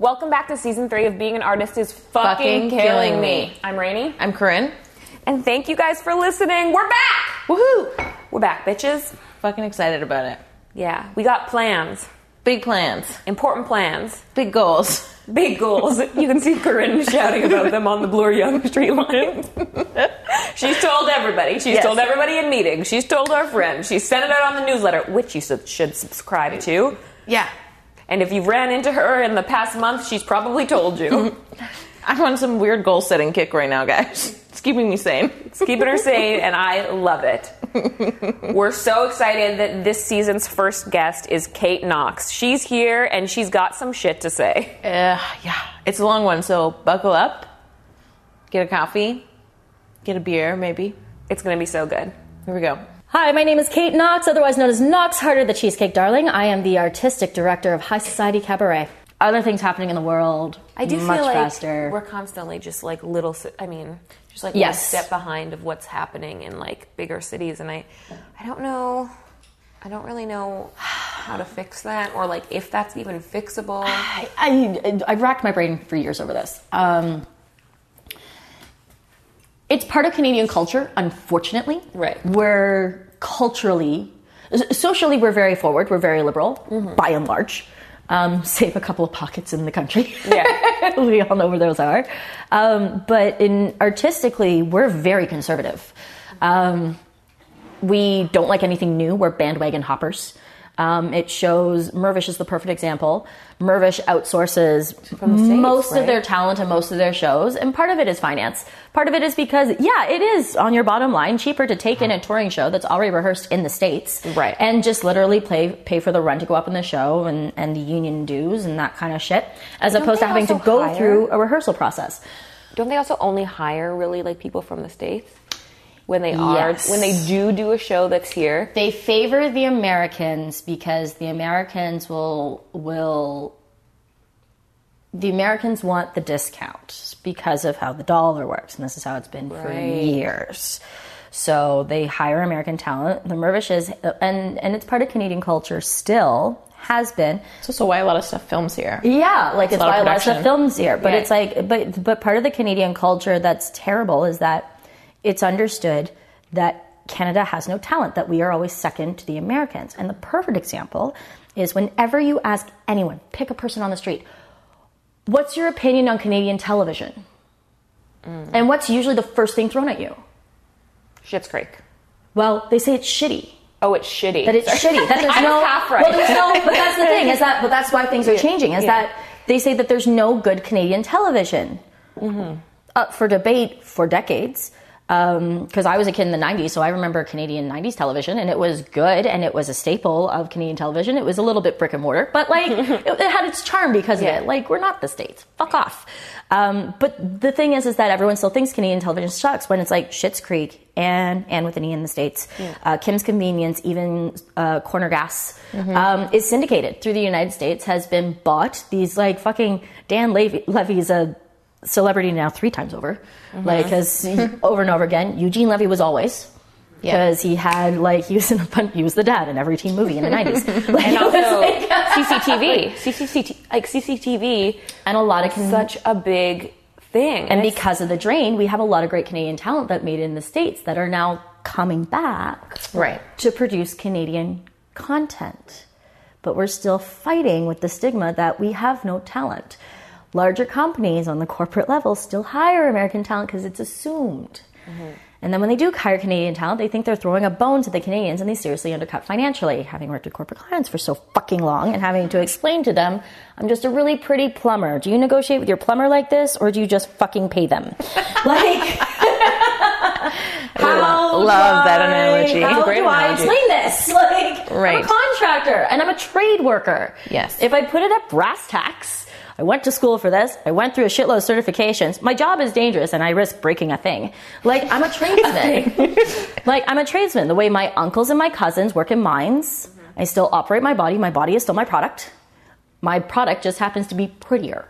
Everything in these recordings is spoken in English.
Welcome back to season three of Being an Artist is fucking, Fucking killing, killing me. me. I'm Rainey, I'm Corinne. and thank you guys for listening. We're back. Woohoo! We're back, bitches. Fucking excited about it. Yeah, we got plans, Big plans, important plans, big goals. big goals. you can see Corinne shouting about them on the Bloor Yonge Street line. She's told everybody. She's Yes. told everybody in meetings. She's told our friends. She's sent it out on the newsletter, which you should subscribe to. Yeah. And if you've ran into her in the past month, she's probably told you. I'm on some weird goal setting kick right now, guys. It's keeping me sane. It's keeping her sane, and I love it. We're so excited that this season's first guest is Kate Knox. She's here, and she's got some shit to say. Uh, yeah, it's a long one, so buckle up, get a coffee, get a beer, maybe. It's going to be so good. Here we go. Hi, my name is Kate Knox, otherwise known as Knox Harder, the Cheesecake Darling. I am the artistic director of High Society Cabaret. Other things happening in the world. I do much feel like faster. we're constantly just like little. I mean, just like Yes. step behind of what's happening in like bigger cities, and I, I don't know. I don't really know how to fix that, or like if that's even fixable. I, I, I've racked my brain for years over this. Um, it's part of Canadian culture, unfortunately. Right. We're culturally, socially, we're very forward. We're very liberal, Mm-hmm. by and large. Um, save a couple of pockets in the country. Yeah. we all know where those are. Um, but in artistically, we're very conservative. Um, we don't like anything new. We're bandwagon hoppers. Um, it shows Mirvish is the perfect example. Mirvish outsources States, most right? of their talent and most of their shows, and part of it is finance. Part of it is because, yeah, it is on your bottom line cheaper to take in a touring show that's already rehearsed in the states, Right. And just literally pay pay for the rent to go up in the show and and the union dues and that kind of shit, as Don't opposed to having to go hire- through a rehearsal process. Don't they also only hire really like people from the states when they are Yes. when they do do a show that's here? They favor the Americans because the Americans will will the Americans want the discount because of how the dollar works, and this is how it's been for years. So they hire American talent. The Mirvish is, and and it's part of Canadian culture still has been. It's also why a lot of stuff films here. Yeah, like it's a lot why of a lot of stuff films here. But Yeah. it's like, but but part of the Canadian culture that's terrible is that it's understood that Canada has no talent. That we are always second to the Americans. And the perfect example is whenever you ask anyone, pick a person on the street, what's your opinion on Canadian television? Mm. And what's usually the first thing thrown at you? Schitt's Creek. Well, they say it's shitty. Oh, it's shitty. That it's Sorry. shitty. That there's no. half right. Well, there's no. But that's the thing is that. But that's why things are changing. Is Yeah. that they say that there's no good Canadian television Mm-hmm. up for debate for decades. Because I was a kid in the '90s, so I remember Canadian '90s television, and it was good, and it was a staple of Canadian television. It was a little bit brick and mortar, but like it, it had its charm because Yeah. of it. Like we're not the states. Fuck off. Um, but the thing is, is that everyone still thinks Canadian television sucks when it's like Schitt's Creek and and with an E in the states, uh, Kim's Convenience, even uh, Corner Gas um, is syndicated through the United States. Has been bought. These like fucking Dan Levy, Levy's a celebrity now three times over, mm-hmm. like because over and over again. Eugene Levy was always. Because he had like he was in a bunch, he was the dad in every teen movie in the nineties, like, and also like- CCTV. CCTV like CCTV and a lot of Can- such a big thing. And it's- because of the drain, we have a lot of great Canadian talent that made it in the States that are now coming back Right. to produce Canadian content. But we're still fighting with the stigma that we have no talent. Larger companies on the corporate level still hire American talent because it's assumed. Mm-hmm. And then when they do hire Canadian talent, they think they're throwing a bone to the Canadians and they seriously undercut financially. Having worked with corporate clients for so fucking long and having to explain to them, I'm just a really pretty plumber. Do you negotiate with your plumber like this or do you just fucking pay them? like, how love do that I- analogy. How It's a great do I explain this? Like, I'm Right. a contractor and I'm a trade worker. Yes. If I put it at brass tacks, I went to school for this. I went through a shitload of certifications. My job is dangerous and I risk breaking a thing. Like, I'm a tradesman. like, I'm a tradesman. The way my uncles and my cousins work in mines, I still operate my body. My body is still my product. My product just happens to be prettier.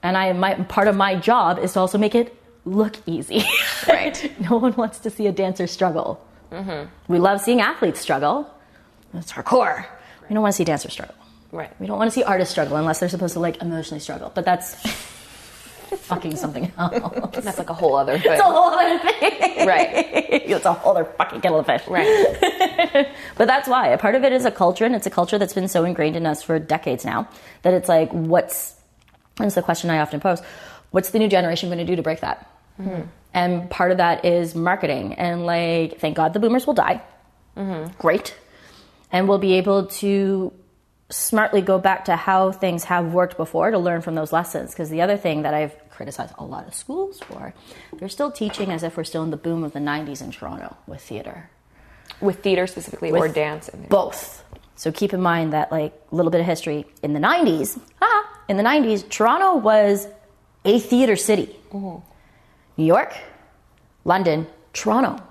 And I, my, part of my job is to also make it look easy. Right. no one wants to see a dancer struggle. Mm-hmm. We love seeing athletes struggle. That's our core. We don't want to see dancers struggle. Right. We don't want to see artists struggle unless they're supposed to like emotionally struggle. But that's fucking something else. That's like a whole other thing. It's a whole other thing. Right. it's a whole other fucking kettle of fish. Right. But that's why. A part of it is a culture, and it's a culture that's been so ingrained in us for decades now that it's like, what's, and it's the question I often pose, what's the new generation going to do to break that? Mm-hmm. And part of that is marketing. And like, thank God the boomers will die. Mm-hmm. Great. And we'll be able to smartly go back to how things have worked before to learn from those lessons. Because the other thing that I've criticized a lot of schools for, they're still teaching as if we're still in the boom of the 90s in Toronto with theater With theater specifically or dance. both. So keep in mind that like a little bit of history in the 90s. Ah, in the 90s, Toronto was a theater city. New York, London, Toronto.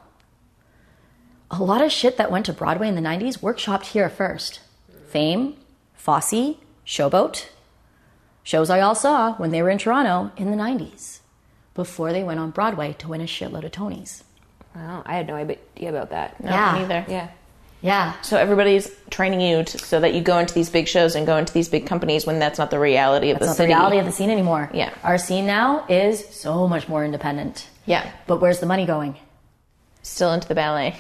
A lot of shit that went to Broadway in the 90s workshopped here first. Fame, Fosse, Showboat, shows I all saw when they were in Toronto in the 90s before they went on Broadway to win a shitload of Tonys. Wow, I had no idea about that. No, Yeah. me neither. Yeah. Yeah. So everybody's training you to, so that you go into these big shows and go into these big companies when that's not the reality of That's the not the reality of the scene anymore. Yeah. Our scene now is so much more independent. yeah, But where's the money going? still into the ballet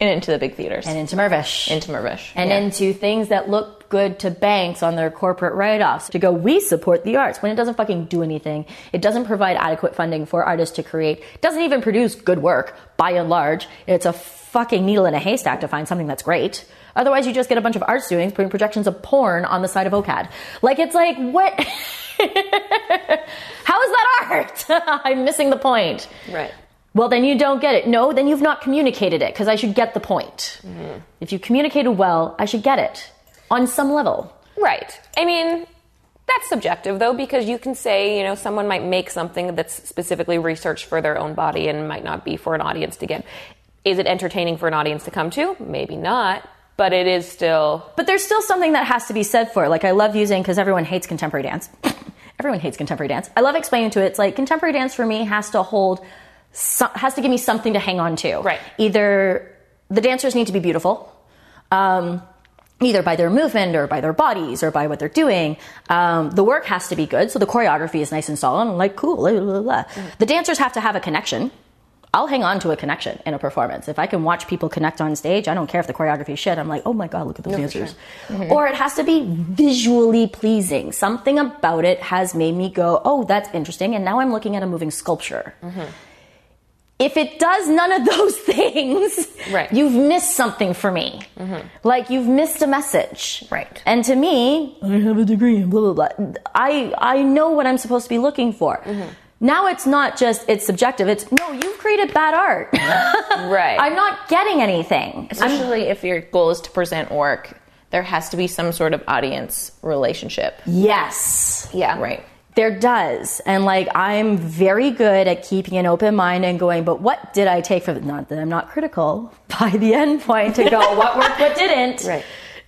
and into the big theaters, And into Mirvish. into Mirvish, and Yeah. into things that look good to banks on their corporate write-offs. To go we support the arts when it doesn't fucking do anything. It doesn't provide adequate funding for artists to create. It doesn't even produce good work by and large. It's a fucking needle in a haystack to find something that's great. Otherwise you just get a bunch of art students putting projections of porn on the side of ocad like it's like what? How is that art? I'm missing the point. Right. Well, then you don't get it. No, then you've not communicated it because I should get the point. Mm-hmm. If you communicated well, I should get it on some level. Right. I mean, that's subjective though, because you can say, you know, someone might make something that's specifically researched for their own body and might not be for an audience to get. Is it entertaining for an audience to come to? Maybe not, but it is still. But there's still something that has to be said for it. Like I love using because everyone hates contemporary dance. everyone hates contemporary dance. I love explaining to it. It's like contemporary dance for me has to hold, so, has to give me something to hang on to. Right. Either the dancers need to be beautiful. Um, either by their movement or by their bodies or by what they're doing. Um, the work has to be good, so the choreography is nice and solid I'm like cool. Blah, blah, blah. The dancers have to have a connection. I'll hang on to a connection in a performance. If I can watch people connect on stage, I don't care if the choreography is shit. I'm like, oh my god, look at those dancers. Or it has to be visually pleasing. Something about it has made me go, oh, that's interesting. And now I'm looking at a moving sculpture. If it does none of those things, Right. you've missed something for me. Mm-hmm. Like you've missed a message. Right. And to me, I have a degree and blah blah blah. I I know what I'm supposed to be looking for. Mm-hmm. Now it's not just it's subjective. It's no, you've created bad art. Right. I'm not getting anything. especially if your goal is to present work, there has to be some sort of audience relationship. Yes. yeah. Right. There does. And like I'm very good at keeping an open mind and going, but what did I take from it? Not that I'm not critical by the end point to go, what worked, what didn't. Right.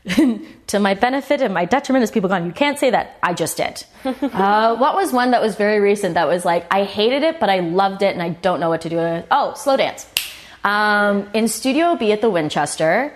to my benefit and my detriment is people gone, you can't say that. I just did. uh, what was one that was very recent that was like, I hated it, but I loved it and I don't know what to do. with it? Oh, slow dance. Um, in Studio B at the Winchester,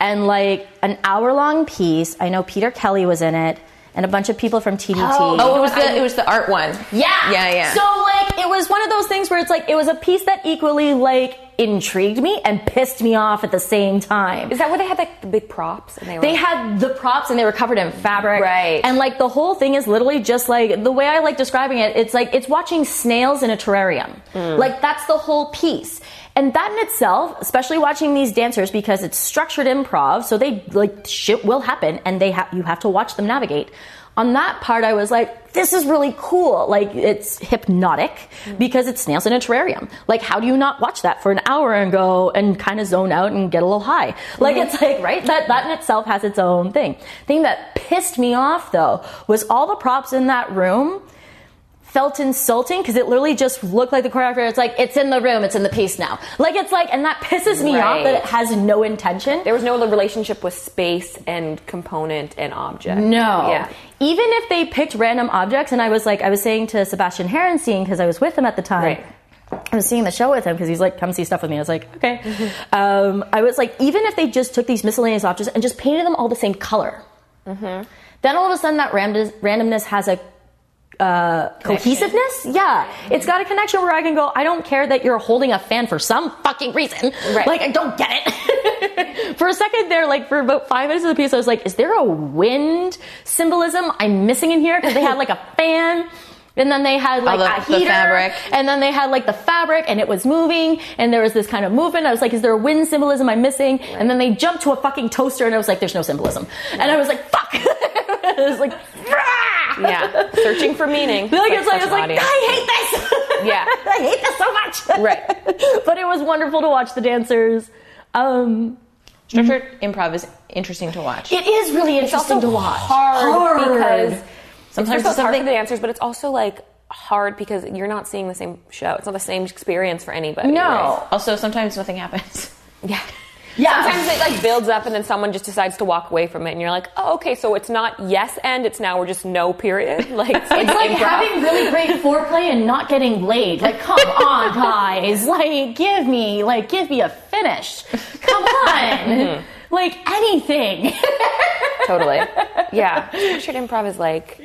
and like an hour long piece. I know Peter Kelly was in it, and a bunch of people from TDT. Oh, oh, it was the it was the art one. Yeah. Yeah, yeah. So like it was one of those things where it's like it was a piece that equally like intrigued me and pissed me off at the same time. Is that where they had like the big props? And they were They had the props and they were covered in fabric. Right. And like the whole thing is literally just like the way I like describing it, it's like it's watching snails in a terrarium. Hmm. Like that's the whole piece. And that in itself, especially watching these dancers because it's structured improv, so they like shit will happen and they have you have to watch them navigate. On that part I was like, this is really cool. Like it's hypnotic mm. because it's snails in a terrarium. Like how do you not watch that for an hour and go and kind of zone out and get a little high? Like it's like, right? That that in itself has its own thing. Thing that pissed me off though was all the props in that room felt insulting because it literally just looked like the choreographer. It's like it's in the room, it's in the piece now. Like it's like, and that pisses me off that it has no intention. There was no relationship with space and component and object. No. Yeah. Even if they picked random objects, and I was like, I was saying to Sebastian Herenstein because I was with him at the time. Right. I was seeing the show with him because he's like, come see stuff with me. I was like, okay. Um, I was like, even if they just took these miscellaneous objects and just painted them all the same color, then all of a sudden that randomness has a uh, cohesiveness. Yeah, it's got a connection where I can go. I don't care that you're holding a fan for some fucking reason. Right. Like I don't get it. for a second there, like for about five minutes of the piece, I was like, "Is there a wind symbolism I'm missing in here?" Because they had like a fan. And then they had like the- a the heater, fabric. and then they had like the fabric, and it was moving, and there was this kind of movement. I was like, "Is there a wind symbolism I'm missing?" And then they jumped to a fucking toaster, and I was like, "There's no symbolism," and I was like, "Fuck!" I was like, "Rah!" Yeah, searching for meaning. Like, it's like, it's like, audience. I hate this. Yeah. I hate this so much. Right. but it was wonderful to watch the dancers. Um, Structured improv is interesting to watch. it is really It's interesting also to watch. hard, because Sometimes it's, it's hard for something- the dancers, but it's also like hard because you're not seeing the same show. It's not the same experience for anybody. no. right? Also, sometimes nothing happens. Yeah. Yeah. Sometimes it like builds up and then someone just decides to walk away from it and you're like, oh, okay, so it's not yes and it's now we're just no period. Like it's, It's like improv. having really great foreplay and not getting laid. Like, come on, guys. Like, give me, like, give me a finish. Come on. Like, anything. totally. Yeah. Structured improv is like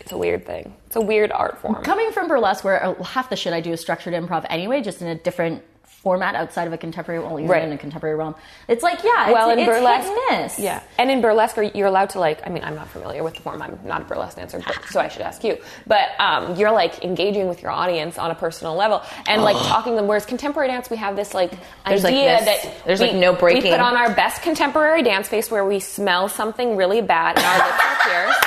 it's a weird thing. It's a weird art form. Coming from burlesque, where uh, half the shit I do is structured improv anyway, just in a different format outside of a contemporary, well, even Right. in a contemporary realm. It's like, yeah, well, in it's burlesque, hit and yeah, and in burlesque, you're allowed to like. I mean, I'm not familiar with the form. I'm not a burlesque dancer, but, so I should ask you. But um, you're like engaging with your audience on a personal level and like talking to them. Whereas contemporary dance, we have this like There's, like, idea this- that there's, we, like, no breaking. We put on our best contemporary dance face where we smell something really bad and our lips are pierced.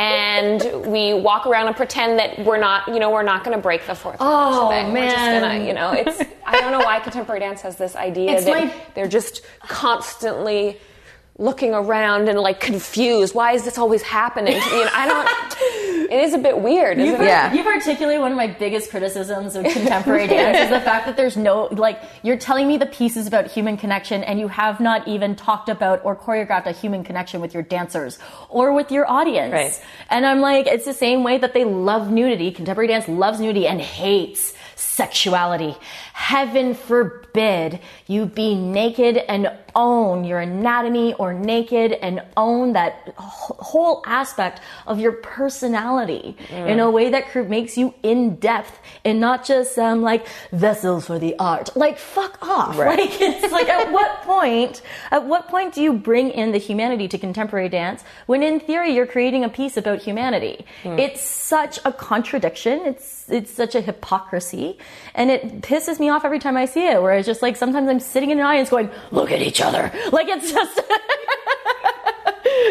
And we walk around and pretend that we're not, you know, we're not going to break the fourth wall Oh, today. We're just man. gonna, you know, it's. I don't know why contemporary dance has this idea It's that my- they're just constantly looking around and like confused. Why is this always happening? You know, I don't. It is a bit weird, isn't You've, it? Yeah. you've articulated one of my biggest criticisms of contemporary dance is the fact that there's no like you're telling me the pieces about human connection and you have not even talked about or choreographed a human connection with your dancers or with your audience. Right. And I'm like, it's the same way that they love nudity. Contemporary dance loves nudity and hates sexuality. Heaven forbid you be naked and own your anatomy or naked and own that whole aspect of your personality in a way that makes you in depth and not just um, like vessels for the art. Like fuck off. Right. Like it's like at what point at what point do you bring in the humanity to contemporary dance when in theory you're creating a piece about humanity? It's such a contradiction. It's it's such a hypocrisy and it pisses me off every time I see it where it's just like sometimes I'm sitting in an audience going, look at each other. Like it's just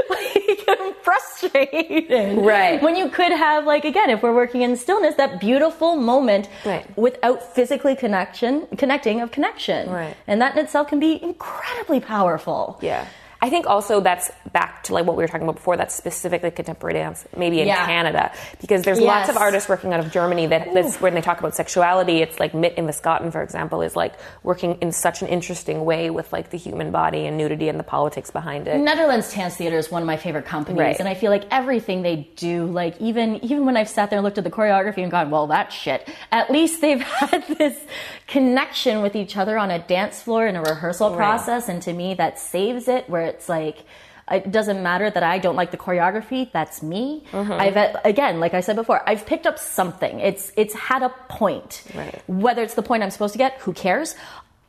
like I'm frustrated. Right. When you could have like again, if we're working in stillness, that beautiful moment Right. without physically connection connecting of connection. Right. And that in itself can be incredibly powerful. Yeah. I think also that's back to like what we were talking about before. That's specifically contemporary dance, maybe in Yeah. Canada, because there's lots of artists working out of Germany that that's when they talk about sexuality. It's like Mitt in the Viscotten, for example, is like working in such an interesting way with like the human body and nudity and the politics behind it. Netherlands Dance Theater is one of my favorite companies, Right. and I feel like everything they do, like even even when I've sat there and looked at the choreography and gone, "Well, that shit." At least they've had this connection with each other on a dance floor in a rehearsal process, and to me, that saves it. Where it's like. It doesn't matter that I don't like the choreography. That's me. Mm-hmm. I've again, like I said before, I've picked up something. It's it's had a point. Right. Whether it's the point I'm supposed to get, who cares?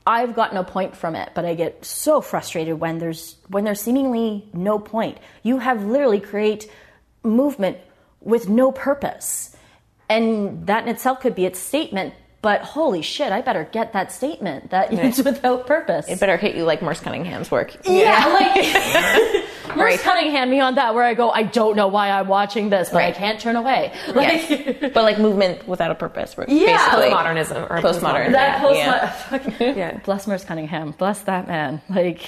I've gotten a point from it, but I get so frustrated when there's when there's seemingly no point. You have literally create movement with no purpose. And that in itself could be its statement, but holy shit, I better get that statement that it's without purpose. It better hit you like Merce Cunningham's work. yeah, like Merce Right. Cunningham me on that where I go, I don't know why I'm watching this, but I can't turn away. Like Yes. but like movement without a purpose. Yeah. basically. Postmodernism or Postmodern. that post Yeah. Yeah. bless Merce Cunningham, bless that man. Like,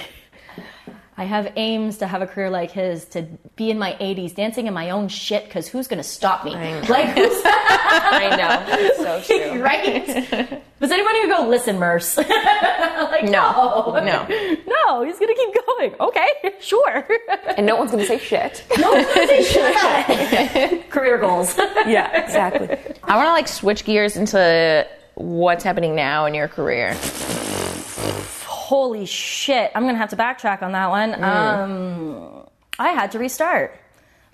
I have aims to have a career like his, to be in my 80s dancing in my own shit, because who's going to stop me? I know. Like, who's, I know. It's so true. right? Was anyone who go, listen, Merce? like, No. no. No. No, he's going to keep going. Okay, sure. And no one's going to say shit. no, shut up. Career goals. Yeah, exactly. I want to like switch gears into what's happening now in your career. Holy shit. I'm to have to backtrack on that one. Um, I had to restart.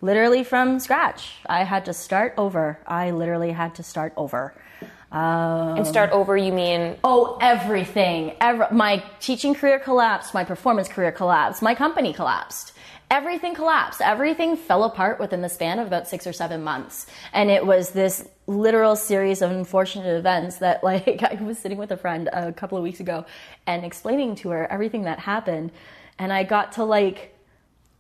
literally from scratch. I had to start over. I literally had to start over. and start over, you mean Oh, everything. Ever, my teaching career collapsed. My performance career collapsed. My company collapsed. Everything collapsed. Everything fell apart within the span of about six or seven months. And it was this literal series of unfortunate events that, like, I was sitting with a friend a couple of weeks ago and explaining to her everything that happened. And I got to, like,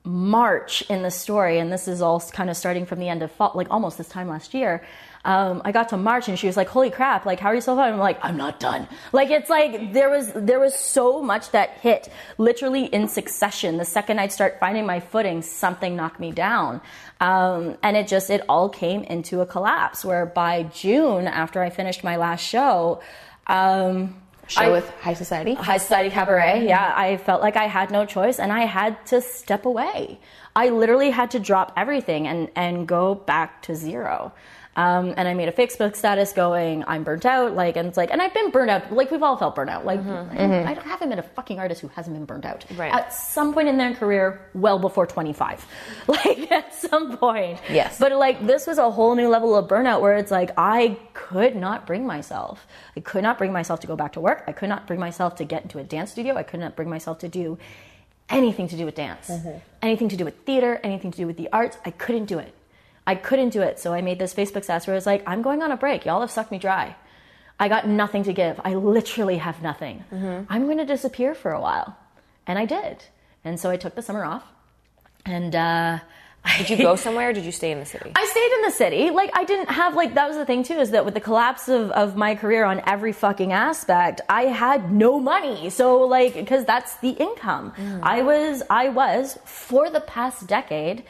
March in the story, and this is all kind of starting from the end of fall, like almost this time last year. Um, I got to March and she was like, "Holy crap! Like, how are you so far?" I'm like, "I'm not done." Like, it's like there was there was so much that hit literally in succession. The second I'd start finding my footing, something knocked me down, um, and it just it all came into a collapse. Where by June, after I finished my last show. Um, Show I- with High Society. High Society Cabaret. Yeah, I felt like I had no choice and I had to step away. I literally had to drop everything and, and go back to zero. Um, and I made a Facebook status going, I'm burnt out. Like, and it's like, and I've been burnt out. Like, we've all felt burnt out. Like, mm-hmm, mm-hmm. I, I haven't met a fucking artist who hasn't been burnt out. Right. At some point in their career, well before 25. Like, at some point. Yes. But like, this was a whole new level of burnout where it's like, I could not bring myself. I could not bring myself to go back to work. I could not bring myself to get into a dance studio. I could not bring myself to do anything to do with dance, mm-hmm. anything to do with theater, anything to do with the arts. I couldn't do it. I couldn't do it. So I made this Facebook status where I was like, I'm going on a break. Y'all have sucked me dry. I got nothing to give. I literally have nothing. I'm going to disappear for a while. And I did. And so I took the summer off. And uh, did you go somewhere or did you stay in the city? I stayed in the city. Like I didn't have like that was the thing too is that with the collapse of, of my career on every fucking aspect, I had no money. So like because that's the income. I was I was for the past decade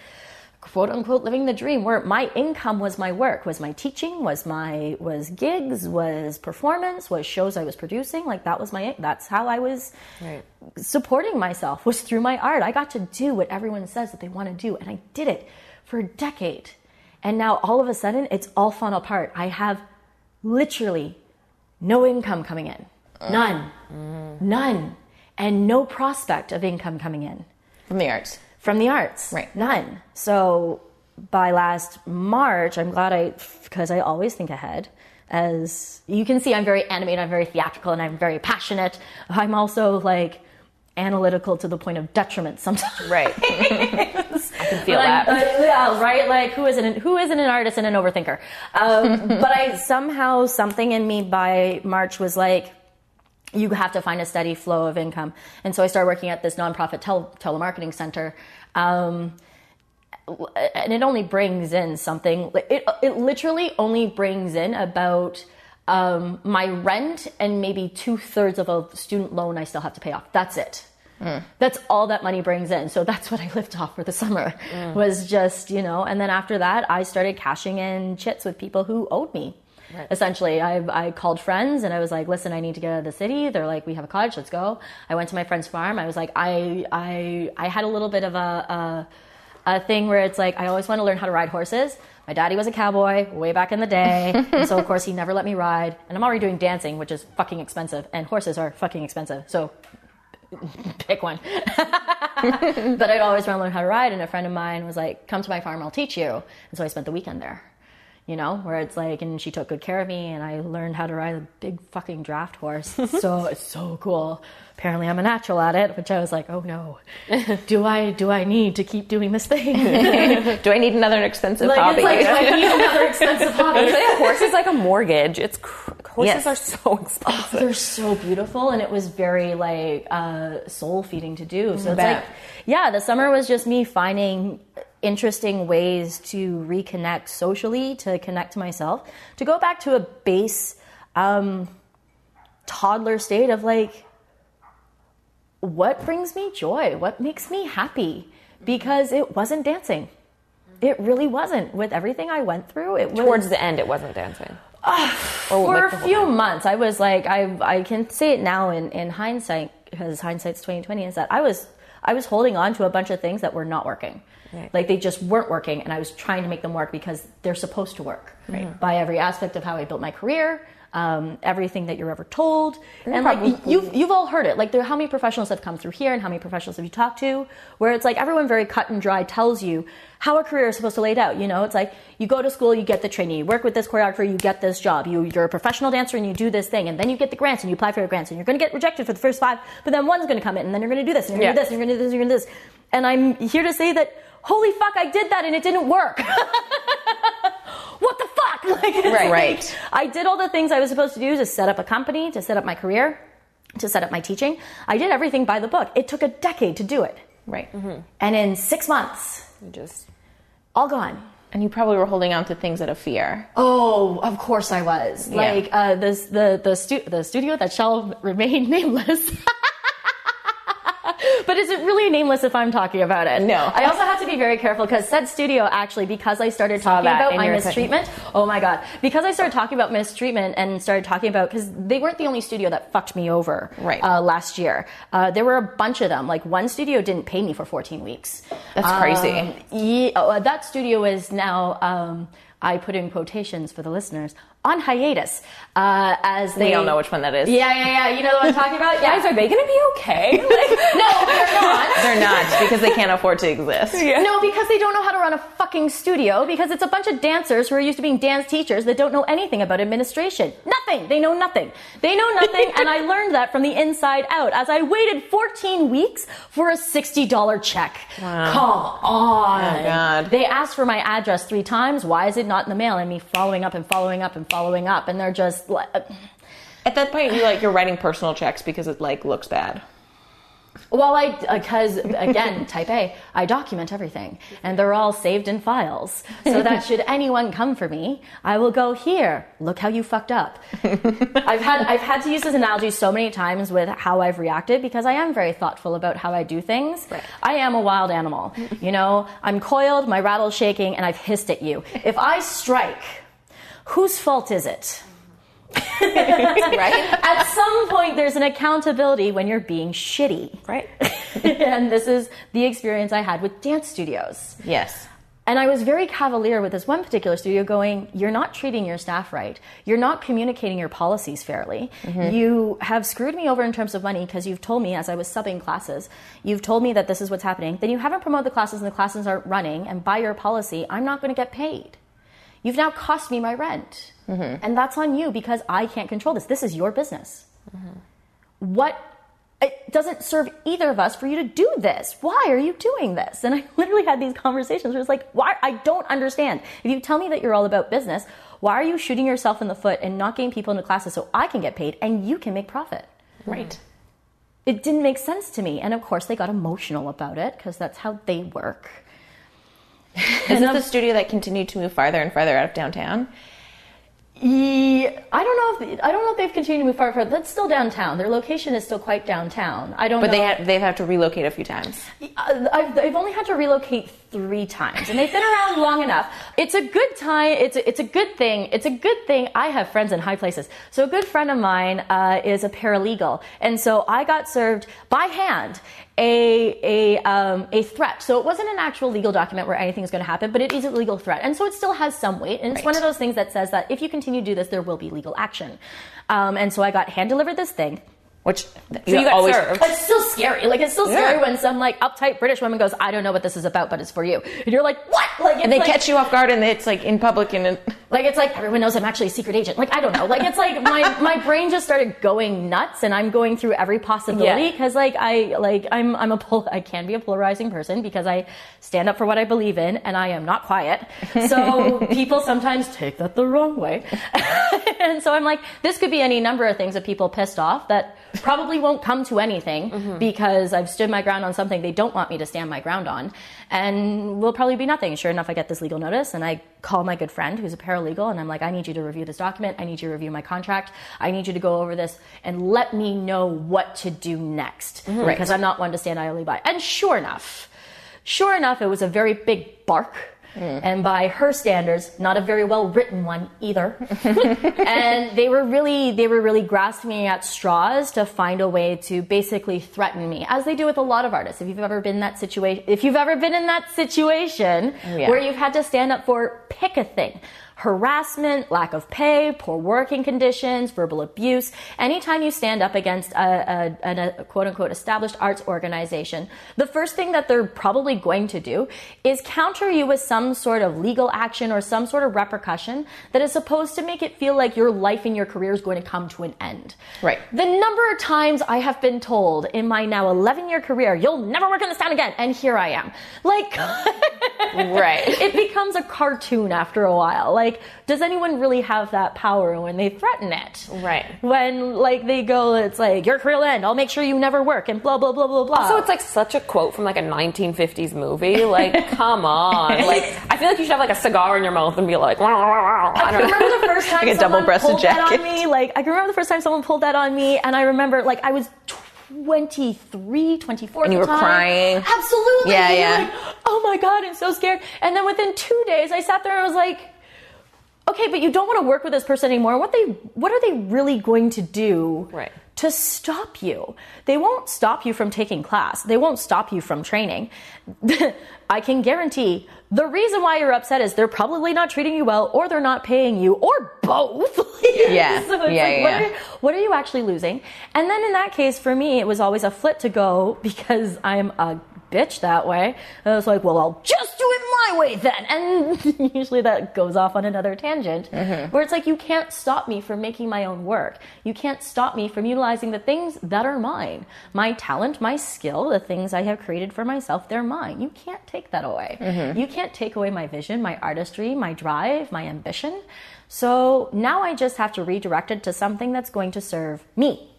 quote unquote living the dream where my income was my work was my teaching was my was gigs was performance was shows i was producing like that was my that's how i was Right. supporting myself was through my art. I got to do what everyone says that they want to do, and I did it for a decade. And now all of a sudden, it's all fallen apart. I have literally no income coming in, none, mm. none, and no prospect of income coming in From the arts. From the arts. Right. None. So by last March, I'm glad I, because I always think ahead. As you can see, I'm very animated, I'm very theatrical, and I'm very passionate. I'm also like analytical to the point of detriment sometimes. Right. I can feel that. but, yeah, right. Like who isn't who isn't an artist and an overthinker? Um, but I somehow something in me by March was like, you have to find a steady flow of income, and so I started working at this nonprofit tel- telemarketing center. Um, and it only brings in something. It it literally only brings in about. Um, my rent and maybe two thirds of a student loan I still have to pay off. That's it. That's all that money brings in. So that's what I lived off for the summer was just, you know, and then after that, I started cashing in chits with people who owed me. Essentially, I, I called friends and I was like, listen, I need to get out of the city. They're like, we have a cottage, let's go. I went to my friend's farm. I was like, I, I, I had a little bit of a, a, a thing where it's like, I always want to learn how to ride horses. My daddy was a cowboy way back in the day. and so, of course, he never let me ride. And I'm already doing dancing, which is fucking expensive. And horses are fucking expensive. So pick one. but I'd always want to learn how to ride, and a friend of mine was like, "Come to my farm, I'll teach you." And so I spent the weekend there. You know, where it's like, and she took good care of me, and I learned how to ride a big fucking draft horse. so it's so cool. Apparently, I'm a natural at it, which I was like, "Oh no, do I do I need to keep doing this thing?" Do I need another expensive like, hobby? it's like, do I need another expensive hobby? a horse is like a mortgage. It's cr- horses Yes. are so expensive. they're so beautiful and it was very like uh, soul feeding to do so it's like yeah the summer was just me finding interesting ways to reconnect socially to connect to myself. To go back to a base um, toddler state of like what brings me joy? What makes me happy? Because it wasn't dancing. It really wasn't. With everything i went through it was Towards the end, it wasn't dancing. for like the a few months i was like i i can say it now in in hindsight because hindsight's 2020 is that i was i was holding on to a bunch of things that were not working Right. like they just weren't working and i was trying to make them work because they're supposed to work by every aspect of how i built my career um, everything that you're ever told. and probably- like you've you've all heard it. Like there, how many professionals have come through here, and how many professionals have you talked to? Where it's like everyone very cut and dry tells you how a career is supposed to lay it out. You know, it's like you go to school, you get the training, you work with this choreographer, you get this job. You you're a professional dancer and you do this thing, and then you get the grants and you apply for your grants, and you're going to get rejected for the first five, but then one's going to come in, and then you're going to do this, and you're going to Yeah. do this, and you're going to do this, and you're going to do this. And I'm here to say that holy fuck, I did that and it didn't work. what the Like, Right. Right. I did all the things I was supposed to do to set up a company, to set up my career, to set up my teaching. I did everything by the book. It took a decade to do it. Right. And in six months, You just all gone. And you probably were holding on to things out of fear. Oh, of course I was. Yeah. Like uh, this, the the stu- the studio that shall remain nameless. but is it really nameless if I'm talking about it? No. I also have to be very careful because said studio actually, because I started talking about my mistreatment. Oh my god! Because I started talking about mistreatment and started talking about because they weren't the only studio that fucked me over. Right. Uh, last year, uh, there were a bunch of them. Like one studio didn't pay me for 14 weeks. That's crazy. Um, yeah, oh, that studio is now. Um, I put in quotations for the listeners on hiatus uh, as they We all know which one that is. Yeah, yeah, yeah. You know what I'm talking about? Yeah. guys, are they going to be okay? no, they're not. They're not because they can't afford to exist. No, because they don't know how to run a fucking studio. Because it's a bunch of dancers who are used to being dance teachers that don't know anything about administration. Nothing. They know nothing. They know nothing, and I learned that from the inside out as I waited 14 weeks for a $60 check. Wow. Come on. Oh, God. They asked for my address three times. Why is it not in the mail? And me following up and following up and following up, and they're just like. Uh, at that point, you like you're writing personal checks because it like looks bad. Well, I because again, type A, I document everything, and they're all saved in files, so that should anyone come for me, I will go here. Look how you fucked up. I've had I've had to use this analogy so many times with how I've reacted because I am very thoughtful about how I do things. I am a wild animal. You know, I'm coiled, my rattle's shaking, and I've hissed at you. If I strike, whose fault is it? Right? At some point, there's an accountability when you're being shitty. right. and this is the experience I had with dance studios. Yes. And I was very cavalier with this one particular studio going, You're not treating your staff right. You're not communicating your policies fairly. Mm-hmm. You have screwed me over in terms of money because you've told me as I was subbing classes, you've told me that this is what's happening. Then you haven't promoted the classes and the classes aren't running. And by your policy, I'm not going to get paid. You've now cost me my rent. Mm-hmm. And that's on you because I can't control this. This is your business. Mm-hmm. What it doesn't serve either of us for you to do this. Why are you doing this? And I literally had these conversations where it's like, why? I don't understand. If you tell me that you're all about business, why are you shooting yourself in the foot and not getting people into classes so I can get paid and you can make profit? Mm-hmm. Right. It didn't make sense to me. And of course, they got emotional about it because that's how they work. Is it the studio that continued to move farther and farther out of downtown? Yeah, I don't know if I don't know if they've continued to move far further. That's still downtown. Their location is still quite downtown. I don't But know. they have they've had to relocate a few times. Uh, I've, I've only had to relocate three times, and they've been around long enough. It's a good time. It's a, it's a good thing. It's a good thing. I have friends in high places. So a good friend of mine uh, is a paralegal, and so I got served by hand a a um, a threat. So it wasn't an actual legal document where anything is going to happen, but it is a legal threat, and so it still has some weight. And it's one of those things that says that if you continue to do this, there will be legal action. Um, and so I got hand delivered this thing. Which so you got always served. It's still scary. Like it's still scary when some like uptight British woman goes, "I don't know what this is about, but it's for you," and you're like, "What?" Like it's and they like, catch you off guard and it's like in public and like it's like everyone knows I'm actually a secret agent. Like I don't know. Like it's like my my brain just started going nuts, and I'm going through every possibility Yeah. because like I like I'm I'm a pol- I can be a polarizing person because I stand up for what I believe in, and I am not quiet. So people sometimes take that the wrong way, and so I'm like, this could be any number of things that people pissed off that probably won't come to anything mm-hmm. because I've stood my ground on something they don't want me to stand my ground on, and will probably be nothing. Sure enough, I get this legal notice, and I call my good friend who's a paralegal, and I'm like, I need you to review this document. I need you to review my contract. I need you to go over this and let me know what to do next mm-hmm. because I'm not one to stand idly by. And sure enough, sure enough, it was a very big bark. Mm. And by her standards, not a very well written one either. and they were really, they were really grasping at straws to find a way to basically threaten me, as they do with a lot of artists. If you've ever been in that situation, if you've ever been in that situation yeah. where you've had to stand up for pick a thing. Harassment, lack of pay, poor working conditions, verbal abuse. Anytime you stand up against a, a, a quote unquote established arts organization, the first thing that they're probably going to do is counter you with some sort of legal action or some sort of repercussion that is supposed to make it feel like your life and your career is going to come to an end. Right. The number of times I have been told in my now 11 year career, you'll never work in this town again. And here I am. Like, Right. it becomes a cartoon after a while. Like, does anyone really have that power when they threaten it? Right. When, like, they go, it's like, your career will end, I'll make sure you never work, and blah, blah, blah, blah, blah. So it's like such a quote from like a 1950s movie. Like, come on. Like, I feel like you should have like a cigar in your mouth and be like, I I don't can know. remember the first time Like a someone double-breasted pulled that jacket. on me. Like I can remember the first time someone pulled that on me, and I remember like I was 23, 24 And you were time. crying. Absolutely. Yeah, yeah. like, oh my god, I'm so scared. And then within two days, I sat there and I was like. Okay, but you don't want to work with this person anymore. What they what are they really going to do Right. to stop you? They won't stop you from taking class. They won't stop you from training. I can guarantee the reason why you're upset is they're probably not treating you well or they're not paying you or both. Yeah. so it's Yeah, like, yeah, what. Are, what are you actually losing? And then in that case, for me, it was always a flip to go because I'm a bitch that way. And I was like, well, I'll just do it my way then. And usually that goes off on another tangent Mm-hmm. where it's like, you can't stop me from making my own work. You can't stop me from utilizing the things that are mine. My talent, my skill, the things I have created for myself, they're mine. You can't take that away. Mm-hmm. You can't take away my vision, my artistry, my drive, my ambition. So now I just have to redirect it to something that's going to serve me,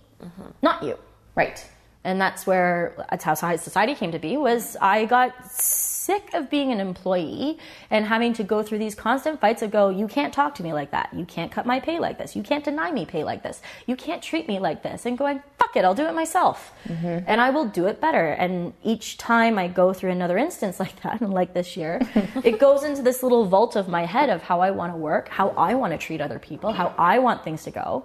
not you. Right. And that's where that's how society came to be. Was I got sick of being an employee and having to go through these constant fights of go, you can't talk to me like that, you can't cut my pay like this, you can't deny me pay like this, you can't treat me like this, and going, fuck it, I'll do it myself, mm-hmm. and I will do it better. And each time I go through another instance like that, and like this year, it goes into this little vault of my head of how I want to work, how I want to treat other people, how I want things to go.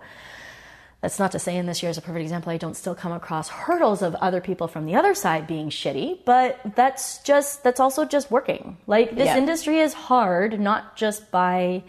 That's not to say in this year is a perfect example, I don't still come across hurdles of other people from the other side being shitty, but that's just, that's also just working. Like this Yeah. industry is hard, not just by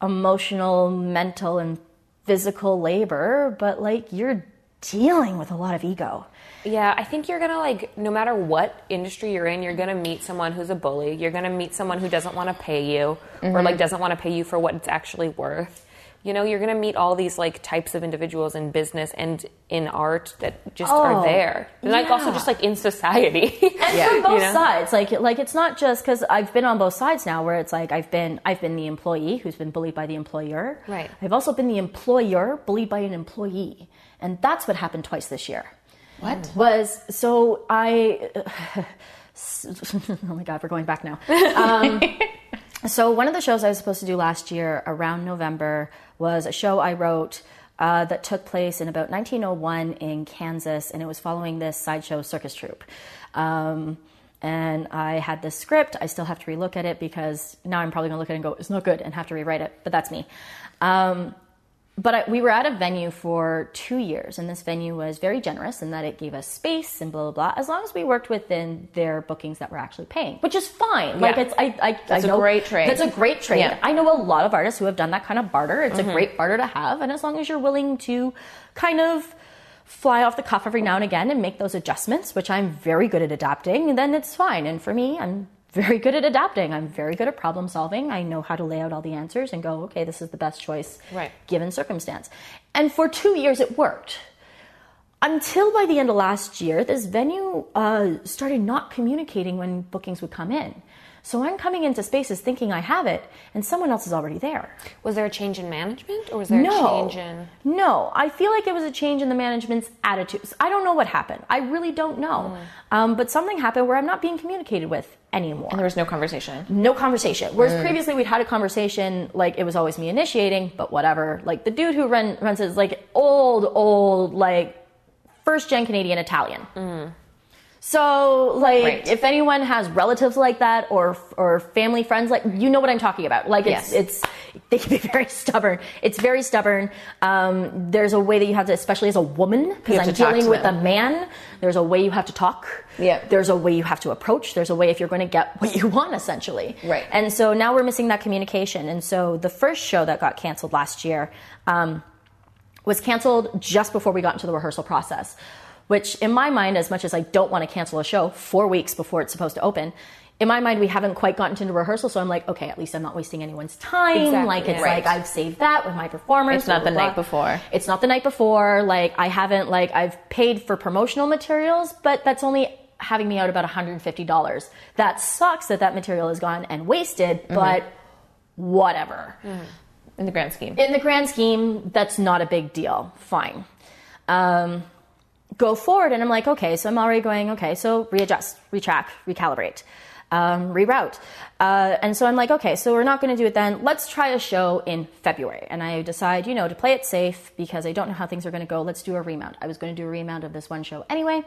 emotional, mental, and physical labor, but like you're dealing with a lot of ego. Yeah, I think you're gonna like, no matter what industry you're in, you're gonna meet someone who's a bully. You're gonna meet someone who doesn't want to pay you, or like mm-hmm. doesn't want to pay you for what it's actually worth. You know, you're gonna meet all these like types of individuals in business and in art that just Oh, are there, and like also just like in society. and Yeah. from both You know? sides like like it's not just because i've been on both sides now where it's like i've been i've been the employee who's been bullied by the employer Right. i've also been the employer bullied by an employee and that's what happened twice this year What? was so i oh my god we're going back now um, so one of the shows i was supposed to do last year around november was a show i wrote uh, that took place in about 1901 in Kansas, and it was following this sideshow circus troupe. Um, and I had this script. I still have to relook at it because now I'm probably going to look at it and go, it's not good, and have to rewrite it. But that's me. Um, but I, we were at a venue for two years, and this venue was very generous in that it gave us space and blah blah blah. As long as we worked within their bookings that were actually paying, which is fine. Like Yeah. it's I, I That's I a know, great trade. That's a great trade. Yeah. I know a lot of artists who have done that kind of barter. It's a mm-hmm. great barter to have, and as long as you're willing to kind of fly off the cuff every now and again and make those adjustments, which I'm very good at adapting, then it's fine. And for me, I'm very good at adapting. I'm very good at problem solving. I know how to lay out all the answers and go, okay, this is the best choice Right. given circumstance. And for two years, it worked. Until by the end of last year, this venue uh, started not communicating when bookings would come in. So I'm coming into spaces thinking I have it, and someone else is already there. was there a change in management, or was there a No, change in? no. I feel like it was a change in the management's attitudes. I don't know what happened. I really don't know. Mm. Um, but something happened where I'm not being communicated with anymore. And there was no conversation. no conversation. Whereas mm. previously we'd had a conversation, like it was always me initiating, but whatever. Like the dude who run, runs it is like old, old, like first gen Canadian Italian. Mm. So, like, Right. if anyone has relatives like that or or family friends like, you know what I'm talking about. Like, it's Yes. it's they can be very stubborn. It's very stubborn. Um, there's a way that you have to, especially as a woman, because I'm dealing with them. a man. There's a way you have to talk. Yeah. There's a way you have to approach. There's a way if you're going to get what you want, essentially. Right. And so now we're missing that communication. And so the first show that got canceled last year. Um, was canceled just before we got into the rehearsal process. Which, in my mind, as much as I don't want to cancel a show four weeks before it's supposed to open, in my mind, we haven't quite gotten into rehearsal. So I'm like, okay, at least I'm not wasting anyone's time. Exactly, like, it's yeah. like I've saved that with my performers. It's not blah, the blah, night blah. before. It's not the night before. Like, I haven't, like, I've paid for promotional materials, but that's only having me out about $150. That sucks that that material is gone and wasted, Mm-hmm. but whatever in the grand scheme. in the grand scheme, that's not a big deal. Fine. Um, go forward, and I'm like, okay, so I'm already going, okay, so readjust, retrack, recalibrate, um, reroute. Uh, and so I'm like, okay, so we're not going to do it then. Let's try a show in February. And I decide, you know, to play it safe because I don't know how things are going to go, let's do a remount. I was going to do a remount of this one show anyway.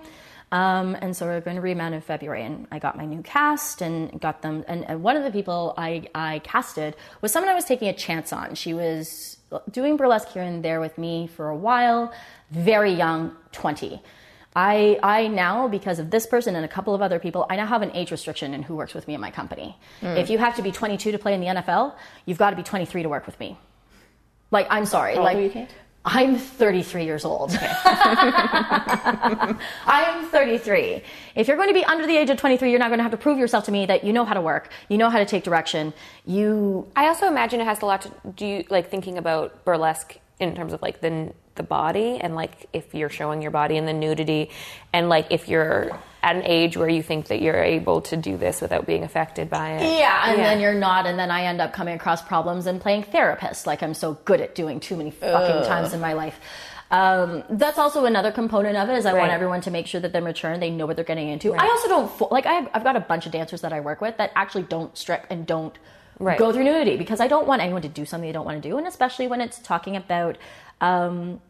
Um, and so we're going to remount in February, and I got my new cast and got them. And, and one of the people I, I casted was someone I was taking a chance on. She was doing burlesque here and there with me for a while, very young, 20. I, I now, because of this person and a couple of other people, I now have an age restriction in who works with me in my company. Hmm. If you have to be 22 to play in the NFL, you've got to be 23 to work with me. Like, I'm sorry. Oh, like, are you, Kate? I'm 33 years old. I am 33. If you're going to be under the age of 23, you're not going to have to prove yourself to me that you know how to work, you know how to take direction, you I also imagine it has a lot to do, like thinking about burlesque in terms of like the the body and like if you're showing your body in the nudity, and like if you're at an age where you think that you're able to do this without being affected by it. Yeah, and then you're not, and then I end up coming across problems and playing therapist, like I'm so good at doing too many fucking times in my life. Um, that's also another component of it is I want everyone to make sure that they're mature and they know what they're getting into. I also don't like I have, I've got a bunch of dancers that I work with that actually don't strip and don't Right. go through nudity because I don't want anyone to do something they don't want to do, and especially when it's talking about. Um,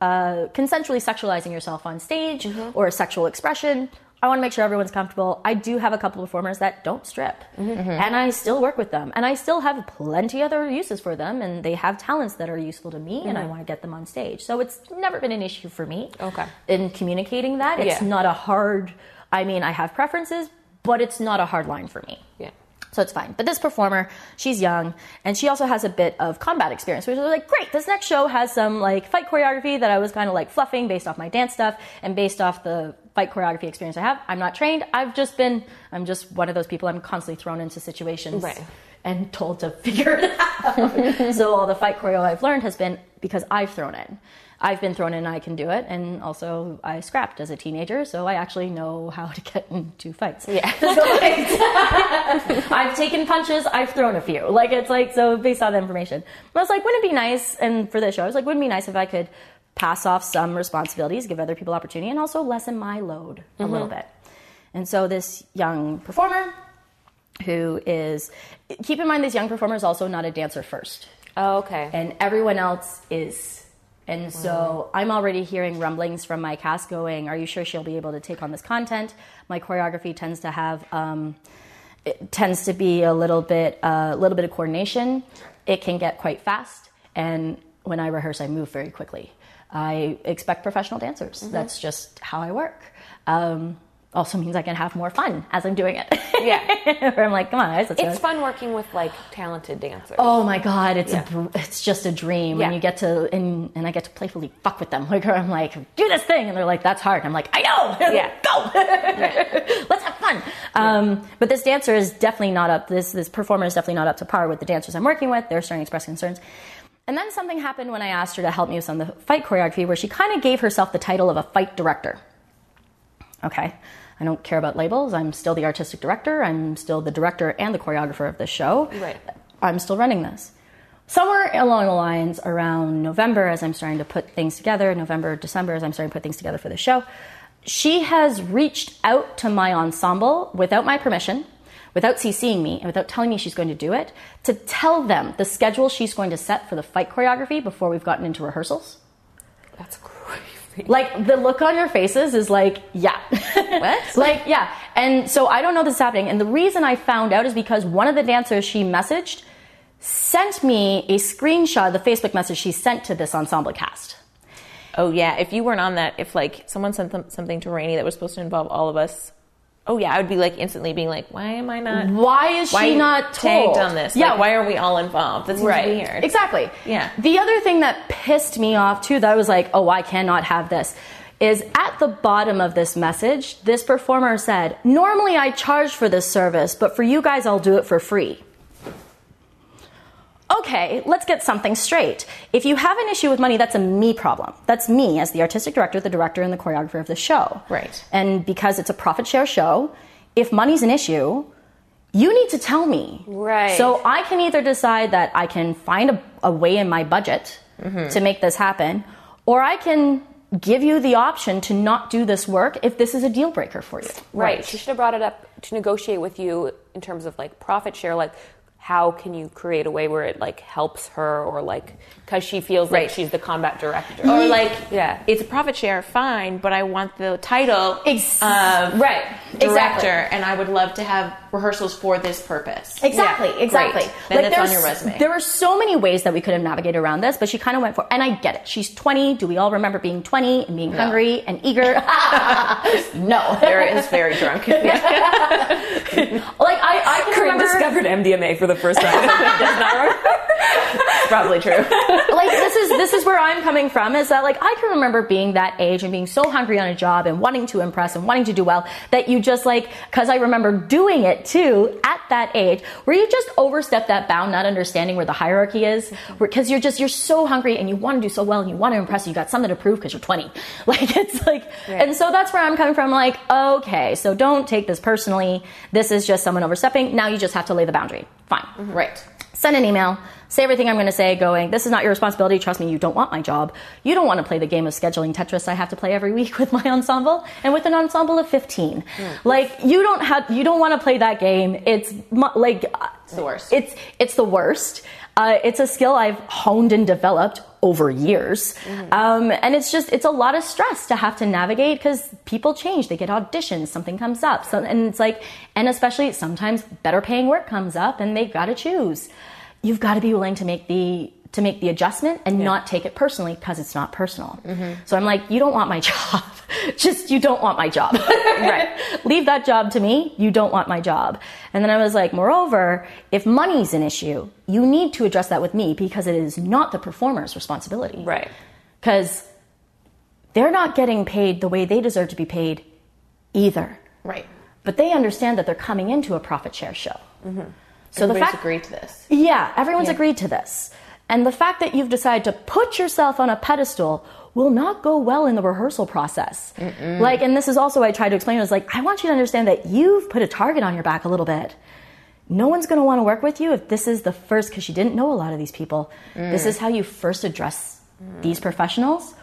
uh, consensually sexualizing yourself on stage mm-hmm. or a sexual expression. I want to make sure everyone's comfortable. I do have a couple of performers that don't strip, mm-hmm. and I still work with them, and I still have plenty other uses for them, and they have talents that are useful to me, and I mm-hmm. want to get them on stage. So it's never been an issue for me. Okay. In communicating that, it's Yeah. not a hard. I mean, I have preferences, but it's not a hard line for me. Yeah. So it's fine. But this performer, she's young, and she also has a bit of combat experience, which is like, great, this next show has some like fight choreography that I was kind of like fluffing based off my dance stuff and based off the fight choreography experience I have. I'm not trained. I've just been, I'm just one of those people I'm constantly thrown into situations Right. and told to figure it out. so all the fight choreo I've learned has been because I've thrown in. I've been thrown in, I can do it, and also I scrapped as a teenager, so I actually know how to get into fights. Yeah. So, like, I've taken punches, I've thrown a few. Like it's like so based on the information. I was like, wouldn't it be nice? And for this show, I was like, wouldn't it be nice if I could pass off some responsibilities, give other people opportunity, and also lessen my load a mm-hmm. little bit. And so this young performer, who is keep in mind this young performer is also not a dancer first Oh, okay. and everyone else is. And so I'm already hearing rumblings from my cast going, Are you sure she'll be able to take on this content? My choreography tends to have, um, it tends to be a little bit, a little bit of coordination. It can get quite fast. And when I rehearse, I move very quickly. I expect professional dancers. That's just how I work. Um, also means I can have more fun as I'm doing it. Yeah. Where I'm like, come on, guys, let's it's fun working with like talented dancers. Oh my god, it's Yeah. a it's just a dream when Yeah. you get to and, and I get to playfully fuck with them. Like I'm like, do this thing, and they're like, that's hard. And I'm like, I know. Yeah. go. Let's have fun. Um, but this dancer is definitely not up. This this performer is definitely not up to par with the dancers I'm working with. They're starting to express concerns. And then something happened when I asked her to help me with some of the fight choreography, where she kind of gave herself the title of a fight director. Okay. I don't care about labels. I'm still the artistic director. I'm still the director and the choreographer of this show. Right. I'm still running this. Somewhere along the lines around November, as I'm starting to put things together, November, December, as I'm starting to put things together for the show, she has reached out to my ensemble without my permission, without CCing me, and without telling me she's going to do it, to tell them the schedule she's going to set for the fight choreography before we've gotten into rehearsals. That's crazy. Like the look on your faces is like, yeah. What? like, yeah. And so I don't know this is happening. And the reason I found out is because one of the dancers she messaged sent me a screenshot of the Facebook message she sent to this ensemble cast. Oh yeah, if you weren't on that, if like someone sent them something to Rainey that was supposed to involve all of us, oh yeah, I would be like instantly being like, why am I not? Why is Why she not tagged told? on this? Yeah, Like, why are we all involved? That seems weird. Exactly. Yeah. The other thing that pissed me off too, that I was like, oh, I cannot have this, is at the bottom of this message, this performer said, normally I charge for this service, but for you guys, I'll do it for free. Okay, let's get something straight. If you have an issue with money, that's a me problem. That's me as the artistic director, the director, and the choreographer of the show. Right. And because it's a profit share show, if money's an issue, you need to tell me. Right. So I can either decide that I can find a, a way in my budget mm-hmm. to make this happen, or I can give you the option to not do this work if this is a deal breaker for you. Right. She should have brought it up to negotiate with you in terms of like profit share. Like, how can you create a way where it like helps her or like because she feels like she's the combat director Or like, Yeah. it's a profit share, fine, but I want the title Ex- of right. director, Exactly. and I would love to have rehearsals for this purpose. Exactly, Yeah, exactly. great. Then it's on your resume. There were so many ways that we could have navigated around this, but she kind of went for, and I get it. She's 20. Do we all remember being 20 and being hungry and eager? no. There is very drunk. like I, I can remember. discovered MDMA for the first time. Does not remember. Probably true. like this is this is where I'm coming from is that like I can remember being that age and being so hungry on a job and wanting to impress and wanting to do well that you just like because I remember doing it too at that age where you just overstep that bound not understanding where the hierarchy is because you're just you're so hungry and you want to do so well and you want to impress you got something to prove because you're 20 like it's like and so that's where I'm coming from like okay so don't take this personally. This is just someone overstepping. Now you just have to lay the boundary. Fine. Right. send an email, say everything I'm going to say, going, this is not your responsibility. Trust me, you don't want my job. You don't want to play the game of scheduling Tetris I have to play every week with my ensemble and with an ensemble of 15. Like, you don't have, you don't want to play that game. It's like, It's the worst. it's, it's the worst. Uh, it's a skill I've honed and developed over years. Um, and it's just, it's a lot of stress to have to navigate because people change. They get auditions, something comes up. So, and it's like, and especially sometimes better paying work comes up and they've got to choose. You've got to be willing to make the, to make the adjustment and not take it personally because it's not personal. Mm-hmm. So I'm like, you don't want my job. Just, you don't want my job. right. Leave that job to me. You don't want my job. And then I was like, moreover, if money's an issue, you need to address that with me because it is not the performer's responsibility. Right. Because they're not getting paid the way they deserve to be paid either. Right. But they understand that they're coming into a profit share show. Mm-hmm. So the fact agreed to this. yeah, everyone's Yeah. agreed to this. And the fact that you've decided to put yourself on a pedestal will not go well in the rehearsal process. Like, and this is also what I tried to explain. Was like, I want you to understand that you've put a target on your back a little bit. No one's going to want to work with you if this is the first, because she didn't know a lot of these people. This mm. is how you first address these professionals.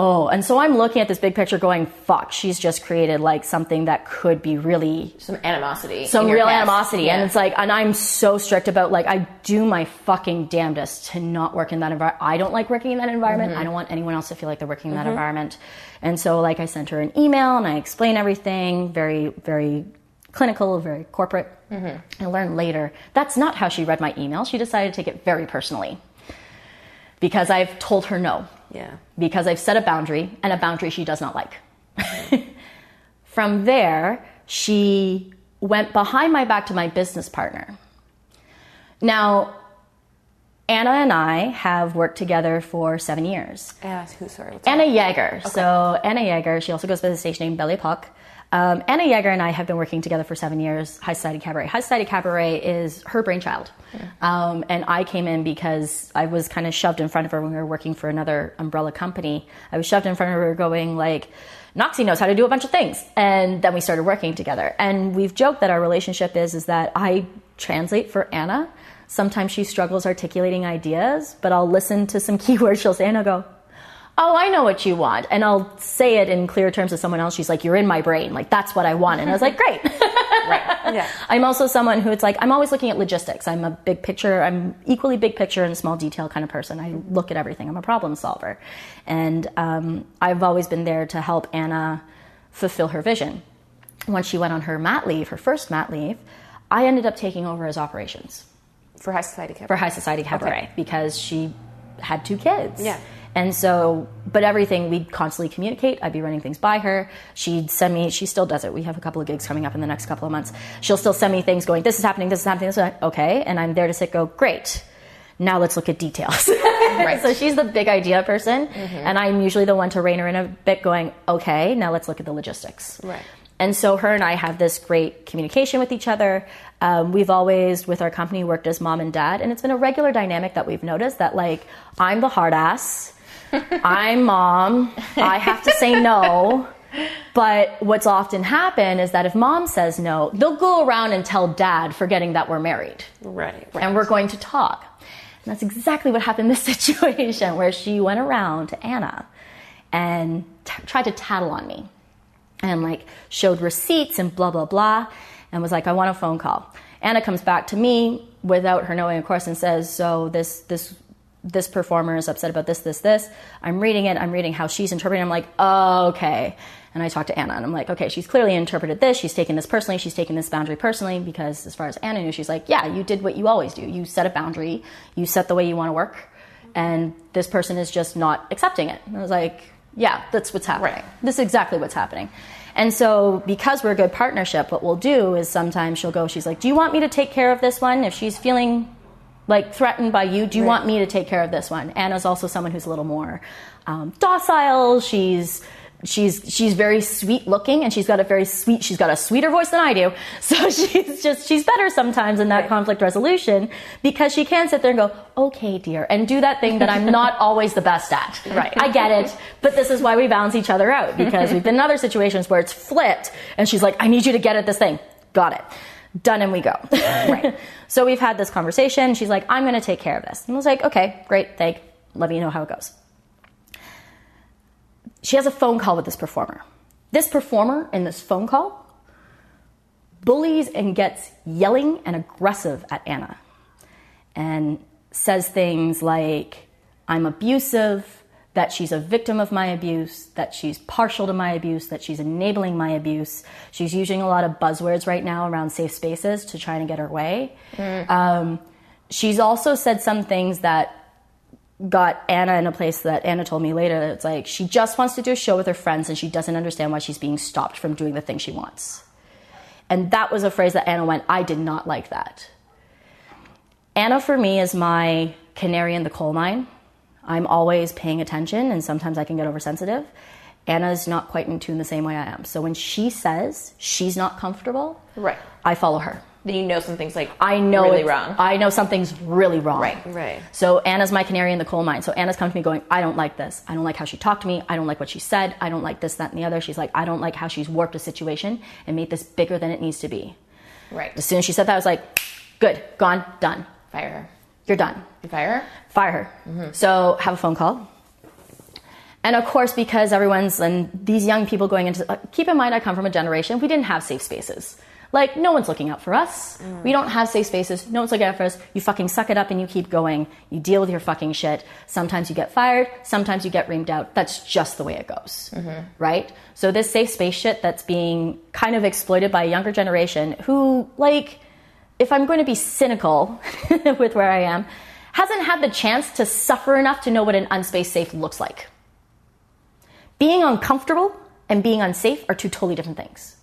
Oh, and so I'm looking at this big picture going, fuck, she's just created like something that could be really Some animosity. some real cast. animosity Yeah. and it's like and i'm so strict about like i do my fucking damnedest to not work in that environment i don't like working in that environment Mm-hmm. i don't want anyone else to feel like they're working in that environment and so like i sent her an email and i explained everything very very clinical very corporate Mm-hmm. i learned later that's not how she read my email she decided to take it very personally because i've told her no Yeah. because I've set a boundary and a boundary she does not like. From there, she went behind my back to my business partner. Now, Anna and I have worked together for seven years. Anna, who? Sorry. Anna Yeager. So Anna Yeager, she also goes by the stage name Belle Epoque. Um, Anna Yeager and I have been working together for seven years. High Society Cabaret. High Society Cabaret is her brainchild, um, and I came in because I was kind of shoved in front of her when we were working for another umbrella company. I was shoved in front of her, going like, "Noxie knows how to do a bunch of things," and then we started working together. And we've joked that our relationship is is that I translate for Anna. Sometimes she struggles articulating ideas, but I'll listen to some keywords she'll say and I'll go, oh, I know what you want. And I'll say it in clear terms to someone else. She's like, you're in my brain. Like, that's what I want. And I was like, great. right. Yeah. I'm also someone who it's like I'm always looking at logistics. I'm a big picture. I'm equally big picture and small detail kind of person. I look at everything. I'm a problem solver, and um, I've always been there to help Anna fulfill her vision. When she went on her mat leave, her first mat leave, I ended up taking over as operations For High Society Cabaret. for High Society Cabaret Okay. because she had two kids. Yeah. And so, but everything we'd constantly communicate. I'd be running things by her. She'd send me. She still does it. We have a couple of gigs coming up in the next couple of months. She'll still send me things going. This is happening. This is happening. This is happening. okay. And I'm there to sit. Go great. Now let's look at details. Right. so she's the big idea person, and I'm usually the one to rein her in a bit. Going okay. Now let's look at the logistics. Right. And so her and I have this great communication with each other. Um, we've always, with our company, worked as mom and dad, and it's been a regular dynamic that we've noticed that like I'm the hard ass, I'm mom, I have to say no. But what's often happened is that if mom says no, they'll go around and tell dad, forgetting that we're married Right. Right. and we're going to talk. And that's exactly what happened in this situation where she went around to Anna and t- tried to tattle on me and like showed receipts and blah, blah, blah, and was like, I want a phone call. Anna comes back to me without her knowing, of course, and says, So this, this, this performer is upset about this, this, this. I'm reading it. I'm reading how she's interpreting. I'm like, oh, okay. And I talk to Anna, and I'm like, okay, she's clearly interpreted this. She's taken this personally. She's taken this boundary personally because, as far as Anna knew, she's like, yeah, you did what you always do. You set a boundary. You set the way you want to work, and this person is just not accepting it. And I was like, yeah, that's what's happening. Right. This is exactly what's happening. And so, because we're a good partnership, what we'll do is sometimes she'll go, she's like, Do you want me to take care of this one? If she's feeling like threatened by you, do you want me to take care of this one? Anna's also someone who's a little more um, docile. She's she's she's very sweet looking and she's got a very sweet she's got a sweeter voice than I do. So she's just she's better sometimes in that conflict resolution because she can sit there and go, "Okay, dear," and do that thing that I'm not always the best at. Right. I get it, but this is why we balance each other out because we've been in other situations where it's flipped and she's like, "I need you to get at this thing." Got it. Done and we go. right. So we've had this conversation. She's like, I'm going to take care of this. And I was like, okay, great. Thank. Let me know how it goes. She has a phone call with this performer. This performer in this phone call bullies and gets yelling and aggressive at Anna and says things like, I'm abusive, that she's a victim of my abuse, that she's partial to my abuse, that she's enabling my abuse. She's using a lot of buzzwords right now around safe spaces to try and get her way. Um, she's also said some things that got Anna in a place that Anna told me later that it's like she just wants to do a show with her friends and she doesn't understand why she's being stopped from doing the thing she wants. And that was a phrase that Anna went, I did not like that. Anna for me is my canary in the coal mine. I'm always paying attention and sometimes I can get oversensitive. Anna's not quite in tune the same way I am. So when she says she's not comfortable, Right. I follow her. Then you know something's like I know really wrong. I know something's really wrong. Right, right. So Anna's my canary in the coal mine. So Anna's come to me going, I don't like this. I don't like how she talked to me. I don't like what she said. I don't like this, that, and the other. She's like, I don't like how she's warped a situation and made this bigger than it needs to be. right. As soon as she said that, I was like, good, gone, done. Fire her. You're done. You fire her? Fire her. Mm-hmm. So have a phone call. And of course, because everyone's and these young people going into, uh, keep in mind, I come from a generation we didn't have safe spaces. Like no one's looking out for us. Mm. We don't have safe spaces. No one's looking out for us. You fucking suck it up and you keep going. You deal with your fucking shit. Sometimes you get fired. Sometimes you get reamed out. That's just the way it goes, mm-hmm. right? So this safe space shit that's being kind of exploited by a younger generation who, like, if I'm going to be cynical with where I am, hasn't had the chance to suffer enough to know what an unspaced safe looks like. Being uncomfortable and being unsafe are two totally different things.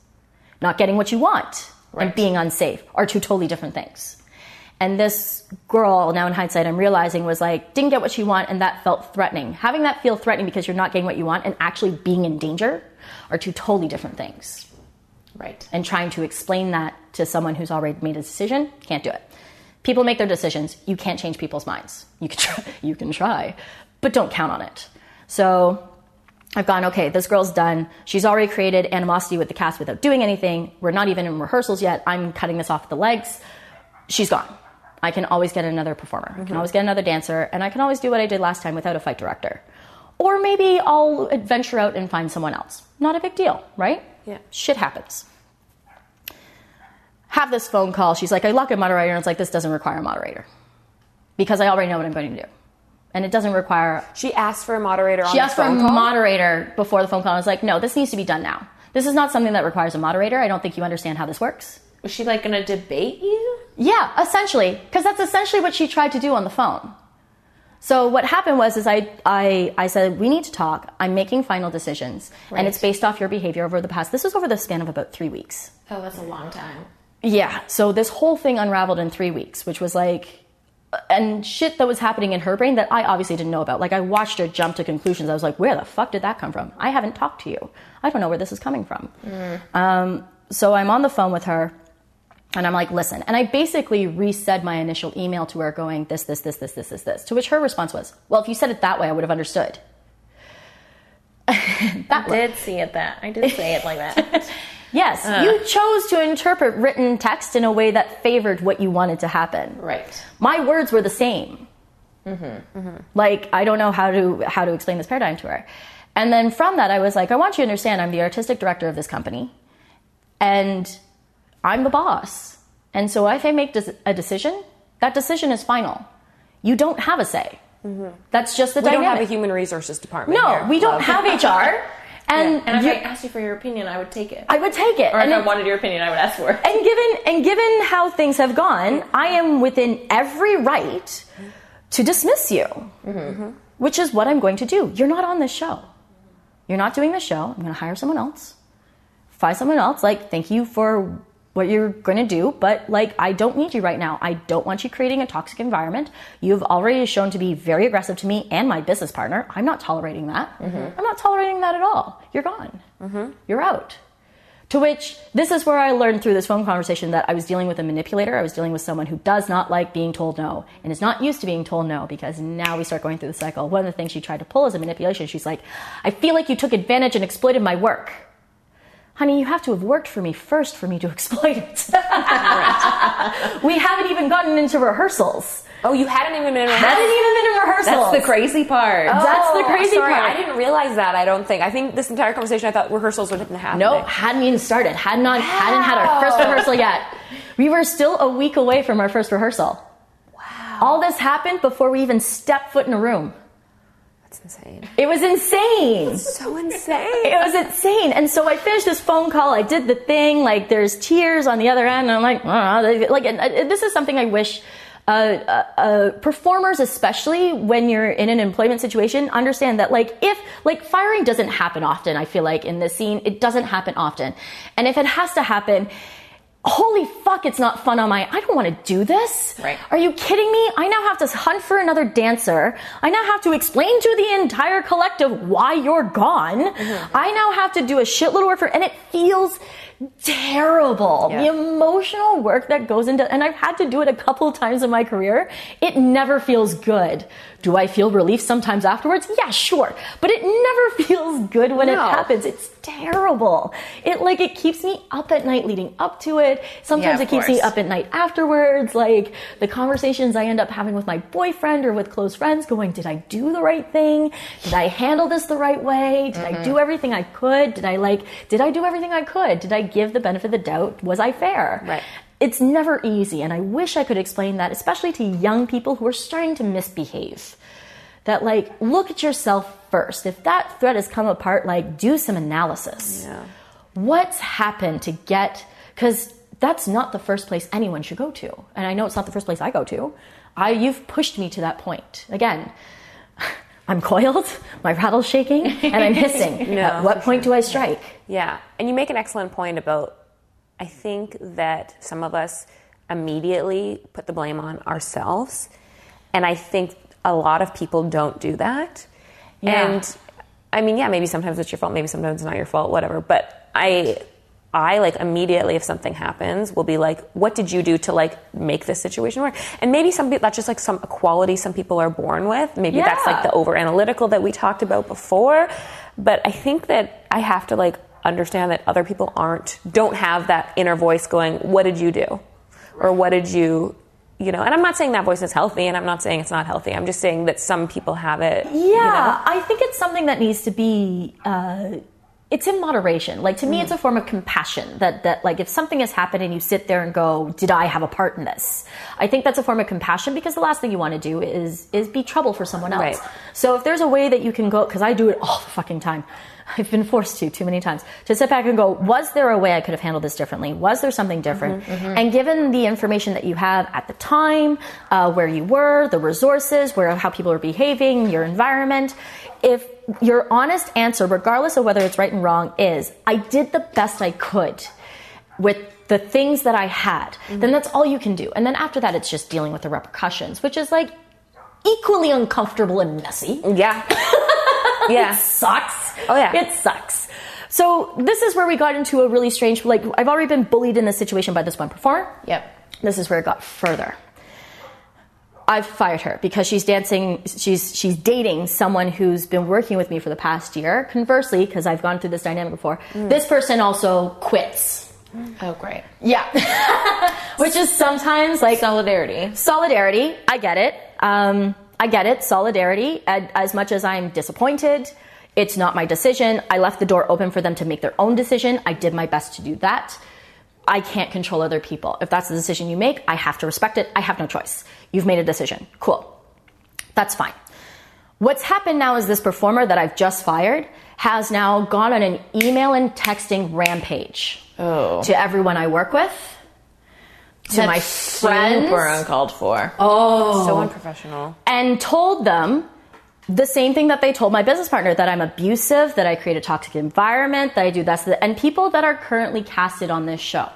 Not getting what you want and being unsafe are two totally different things. And this girl, now in hindsight, I'm realizing was like, didn't get what she want, and that felt threatening. Having that feel threatening because you're not getting what you want and actually being in danger are two totally different things Right. and trying to explain that to someone who's already made a decision can't do it. People make their decisions. You can't change people's minds. You can try, you can try but don't count on it. So i've gone okay this girl's done. She's already created animosity with the cast without doing anything. We're not even in rehearsals yet. I'm cutting this off the legs. She's gone. I can always get another performer. I can mm-hmm. always get another dancer and i can always do what i did last time without a fight director. Or maybe i'll venture out and find someone else. Not a big deal right Yeah. shit happens have this phone call. She's like, I lock a moderator, and it's like, this doesn't require a moderator because I already know what I'm going to do. And it doesn't require. She asked for a moderator on She asked for a call? moderator before the phone call. I was like, no, this needs to be done now. This is not something that requires a moderator. I don't think you understand how this works. Was she like gonna debate you? Yeah, essentially, because that's essentially what she tried to do on the phone. So what happened was, is I, I, I said, we need to talk. I'm making final decisions, and it's based off your behavior over the past. This was over the span of about three weeks. Oh, that's a long time. Yeah. So this whole thing unraveled in three weeks, which was like, and shit that was happening in her brain that I obviously didn't know about. Like I watched her jump to conclusions. I was like, where the fuck did that come from? I haven't talked to you. I don't know where this is coming from. Um, so I'm on the phone with her. And I'm like, listen. And I basically resaid my initial email to her going, this, this, this, this, this, this, this. To which her response was, well, if you said it that way, I would have understood. I did see it that. I did say it like that. Yes, uh. you chose to interpret written text in a way that favored what you wanted to happen. right. My words were the same. Mm-hmm. Mm-hmm. Like I don't know how to how to explain this paradigm to her. And then from that, I was like, I want you to understand, I'm the artistic director of this company, and I'm the boss. And so if I make des- a decision, that decision is final. You don't have a say. Mm-hmm. That's just the We don't have a human resources department. no, here, we don't love. have HR. And, And if you- I asked you for your opinion, I would take it. I would take it. or and if I it- wanted your opinion, I would ask for it. and given and given how things have gone, I am within every right to dismiss you, mm-hmm. which is what I'm going to do. You're not on this show. You're not doing the show. I'm going to hire someone else. Find someone else. Like, thank you for what you're going to do, but like, I don't need you right now. I don't want you creating a toxic environment. You've already shown to be very aggressive to me and my business partner. I'm not tolerating that. Mm-hmm. I'm not tolerating that at all. You're gone. Mm-hmm. You're out. To which this is where I learned through this phone conversation that I was dealing with a manipulator. I was dealing with someone who does not like being told no and is not used to being told no because now we start going through the cycle. One of the things she tried to pull is a manipulation. She's like, I feel like you took advantage and exploited my work. Honey, you have to have worked for me first for me to exploit it. we haven't even gotten into rehearsals. Oh, you hadn't even been in Hadn't even been in rehearsals. That's the crazy part. That's the oh, crazy Oh, sorry, part. I didn't realize that. I don't think. I think this entire conversation, I thought rehearsals would have been happening. Nope, hadn't even started. Had not, hadn't had our first rehearsal yet. We were still a week away from our first rehearsal. Wow. All this happened before we even stepped foot in a room. That's insane. It was insane. So insane. It was insane. And so I finished this phone call. I did the thing. Like there's tears on the other end. And I'm like, "Ah," like and, uh, this is something I wish. Uh, uh, uh, performers, especially when you're in an employment situation, understand that like if like firing doesn't happen often. I feel like in this scene, it doesn't happen often, and if it has to happen, holy fuck, it's not fun on my. I don't want to do this. Right. Are you kidding me? I now have to hunt for another dancer. I now have to explain to the entire collective why you're gone. Mm-hmm. I now have to do a shitload of work for, and it feels terrible. Yeah. The emotional work that goes into, and I've had to do it a couple times in my career. It never feels good. Do I feel relief sometimes afterwards? Yeah, sure. But it never feels good when it happens. It's terrible. It like it keeps me up at night leading up to it. Sometimes Yeah, it keeps me up at night afterwards. Like the conversations I end up having with my boyfriend or with close friends going, did I do the right thing? Did I handle this the right way? Did Mm-hmm. I do everything I could? Did I like, did I do everything I could? Did I give the benefit of the doubt? Was I fair? Right. It's never easy. And I wish I could explain that, especially to young people who are starting to misbehave. That like, look at yourself first. If that thread has come apart, like, do some analysis Yeah. what's happened to get because that's not the first place anyone should go to and i know it's not the first place i go to i you've pushed me to that point again i'm coiled my rattle's shaking and i'm hissing No, at what point do i strike Yeah, and you make an excellent point about. I think that some of us immediately put the blame on ourselves, and I think a lot of people don't do that. Yeah. And I mean, yeah, maybe sometimes it's your fault, maybe sometimes it's not your fault, whatever. But I, I like immediately if something happens, will be like, what did you do to like make this situation work? And maybe some people that's just like some quality some people are born with. Maybe that's like the over analytical that we talked about before. But I think that I have to like understand that other people aren't don't have that inner voice going, What did you do? Or what did you you know, and I'm not saying that voice is healthy and I'm not saying it's not healthy. I'm just saying that some people have it. yeah you know? i think it's something that needs to be uh, it's in moderation. Like to me, it's a form of compassion that, that like if something has happened and you sit there and go, did I have a part in this? I think that's a form of compassion because the last thing you want to do is, is be trouble for someone else. Right. So if there's a way that you can go, cause I do it all the fucking time. I've been forced to too many times to sit back and go, was there a way I could have handled this differently? Was there something different? Mm-hmm, mm-hmm. And given the information that you have at the time, uh, where you were, the resources, where how people are behaving, your environment, if your honest answer, regardless of whether it's right and wrong, is I did the best I could with the things that I had, mm-hmm. then that's all you can do. And then after that, it's just dealing with the repercussions, which is like equally uncomfortable and messy Yeah. yeah. sucks. Oh, yeah. It sucks. So this is where we got into a really strange like I've already been bullied in this situation by this one performer. Yep. This is where it got further. I've fired her because she's dancing she's she's dating someone who's been working with me for the past year. Conversely, because I've gone through this dynamic before, this person also quits. Oh, great. Yeah. Which is sometimes like Solidarity. solidarity i get it um, i get it solidarity as much as i'm disappointed it's not my decision. I left the door open for them to make their own decision. I did my best to do that. I can't control other people. If that's the decision you make i have to respect it. I have no choice. You've made a decision. Cool. That's fine. What's happened now is this performer that i've just fired has now gone on an email and texting rampage Oh. to everyone i work with to my That's friends. Super uncalled for. Oh, so unprofessional. and told them the same thing that they told my business partner that I'm abusive, that I create a toxic environment, that I do this, and people that are currently casted on this show.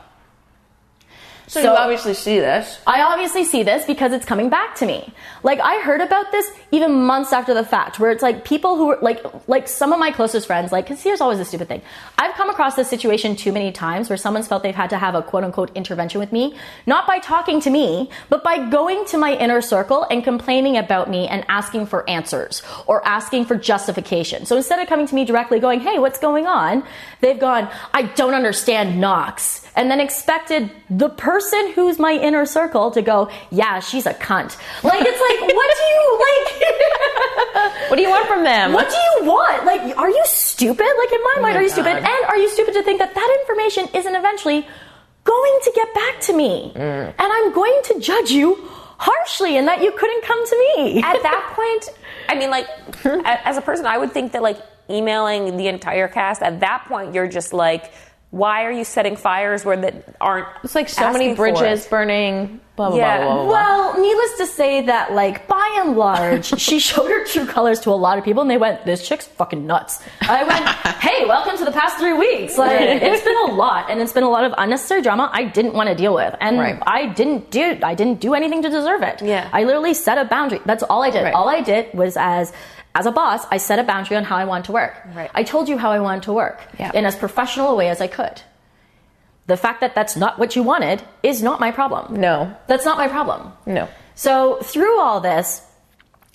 So, you obviously see this. I obviously see this because it's coming back to me. Like I heard about this even months after the fact, where it's like people who are like, like some of my closest friends, like, cause here's always a stupid thing. I've come across this situation too many times where someone's felt they've had to have a quote unquote intervention with me, not by talking to me, but by going to my inner circle and complaining about me and asking for answers or asking for justification. So instead of coming to me directly going, hey, what's going on? They've gone, I don't understand Knox. And then expected the person who's my inner circle to go, yeah, she's a cunt. Like, it's like, what do you, like, What do you want from them? what do you want? Like, are you stupid? Like, in my oh mind, my are you stupid? And are you stupid to think that that information isn't eventually going to get back to me? Mm. And I'm going to judge you harshly and that you couldn't come to me. At that point, I mean, like, as a person, I would think that, like, emailing the entire cast, at that point, you're just like, why are you setting fires where that aren't. It's like so many bridges burning. Blah blah Yeah. blah blah. blah. Well, needless to say that, like, by and large, she showed her true colors to a lot of people, and they went, "This chick's fucking nuts." I went, "Hey, welcome to the past three weeks. Like, it's been a lot, and it's been a lot of unnecessary drama I didn't want to deal with, and Right. I didn't do, I didn't do anything to deserve it. Yeah. I literally set a boundary. That's all I did. Right. All I did was as as a boss, I set a boundary on how I want to work. Right. I told you how I wanted to work Yeah. in as professional a way as I could. The fact that that's not what you wanted is not my problem. no, That's not my problem. no. So through all this,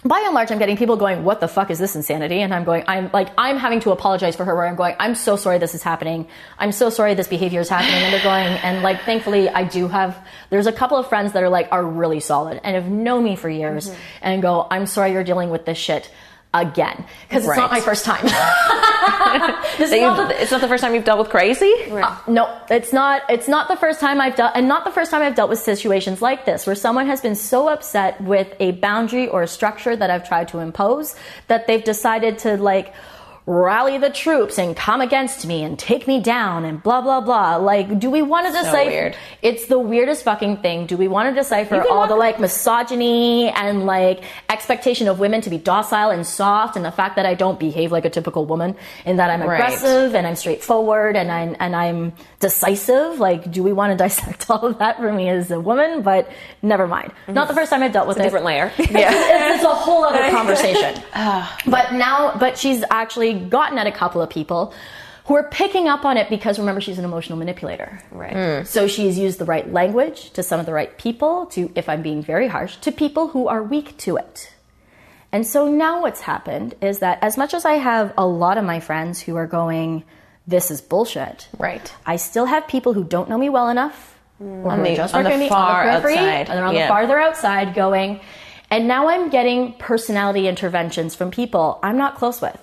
by and large, I'm getting people going, "What the fuck is this insanity?" And I'm going, I'm like, I'm having to apologize for her. Where I'm going, I'm so sorry this is happening. I'm so sorry this behavior is happening. And they're going, and like, thankfully, I do have. There's a couple of friends that are like are really solid and have known me for years, mm-hmm. and go, I'm sorry you're dealing with this shit again because it's not my first time. this is not the, it's not the first time you've dealt with crazy. uh, no, it's not. It's not the first time I've dealt, and not the first time I've dealt with situations like this, where someone has been so upset with a boundary or a structure that I've tried to impose that they've decided to like rally the troops and come against me and take me down and blah blah blah. Like, do we want to decipher? weird. It's the weirdest fucking thing. Do we want to decipher all the like misogyny and like expectation of women to be docile and soft, and the fact that I don't behave like a typical woman, in that I'm Right. aggressive and I'm straightforward and I'm and I'm decisive. Like, do we want to dissect all of that for me as a woman? But never mind. Mm-hmm. Not the first time I've dealt with it. Different layer. Yeah, it's, it's a whole other conversation. but now, but she's actually gotten at a couple of people who are picking up on it because remember she's an emotional manipulator. Right. Hmm. So she's used the right language to some of the right people, to, if I'm being very harsh, to people who are weak to it. And so now what's happened is that as much as I have a lot of my friends who are going, this is bullshit. Right. I still have people who don't know me well enough, or On the- just on the me far on the periphery, outside. and they're on Yeah. the farther outside going, and now I'm getting personality interventions from people I'm not close with,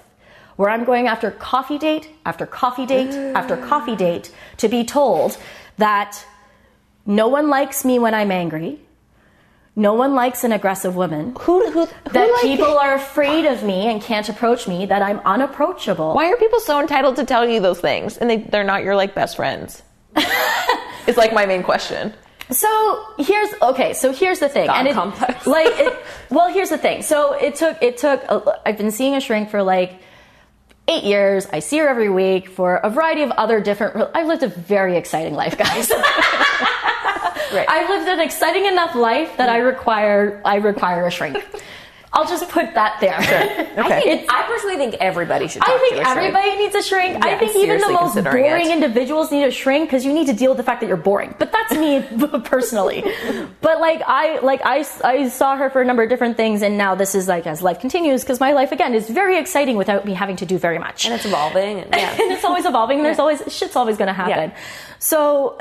where I'm going after coffee date after coffee date after coffee date to be told that no one likes me when I'm angry. No one likes an aggressive woman. Who, who, who That like people are afraid of me and can't approach me, that I'm unapproachable. Why are people so entitled to tell you those things and they, they're not your like best friends? it's like my main question. So here's okay. So here's the thing, God and it, complex. like, it, well, here's the thing. So it took it took. A, I've been seeing a shrink for like eight years. I see her every week for a variety of other different. I've lived a very exciting life, guys. Right. I've lived an exciting enough life that I require I require a shrink. I'll just put that there. I, think, I personally think everybody should. Talk I think to a shrink. everybody needs a shrink. I think even the most boring it. individuals need a shrink because you need to deal with the fact that you're boring. But that's me personally. But like I like I, I saw her for a number of different things, and now this is like as life continues because my life again is very exciting without me having to do very much. and it's evolving. And, yeah. and it's always evolving. and There's always shit's always going to happen. Yeah. So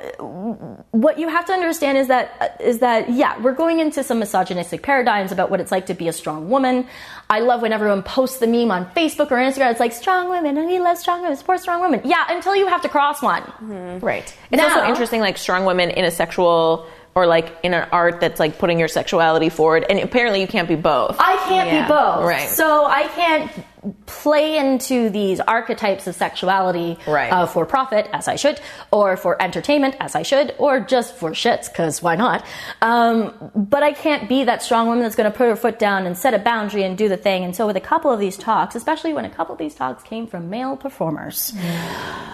what you have to understand is that is that yeah, we're going into some misogynistic paradigms about what it's like to be a strong woman. I love when everyone posts the meme on Facebook or Instagram. It's like strong women, and we love strong women, support strong women. Yeah, until you have to cross one. Mm-hmm. Right. It's also interesting, like strong women in a sexual or like in an art that's like putting your sexuality forward, and apparently you can't be both. I can't Yeah, be both. right. So I can't play into these archetypes of sexuality Right. uh, for profit, as I should, or for entertainment, as I should, or just for shits, because why not? Um, but I can't be that strong woman that's going to put her foot down and set a boundary and do the thing. And so with a couple of these talks, especially when a couple of these talks came from male performers,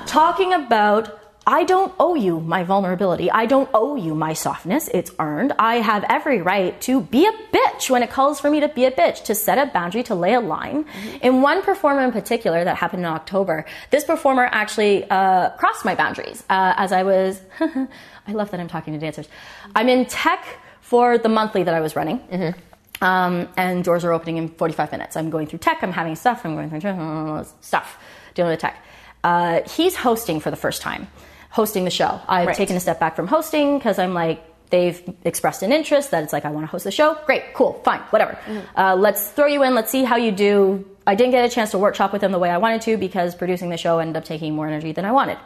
talking about I don't owe you my vulnerability. I don't owe you my softness. It's earned. I have every right to be a bitch when it calls for me to be a bitch, to set a boundary, to lay a line. In one performer in particular that happened in October, this performer actually uh, crossed my boundaries uh, as I was. I love that I'm talking to dancers. I'm in tech for the monthly that I was running. Um, and doors are opening in 45 minutes. I'm going through tech, I'm having stuff, I'm going through stuff, dealing with tech. Uh, he's hosting for the first time, hosting the show. I've Right. taken a step back from hosting because I'm like, they've expressed an interest that it's like, I want to host the show. Great, cool, fine, whatever. Uh, let's throw you in, let's see how you do. I didn't get a chance to workshop with them the way I wanted to because producing the show ended up taking more energy than I wanted.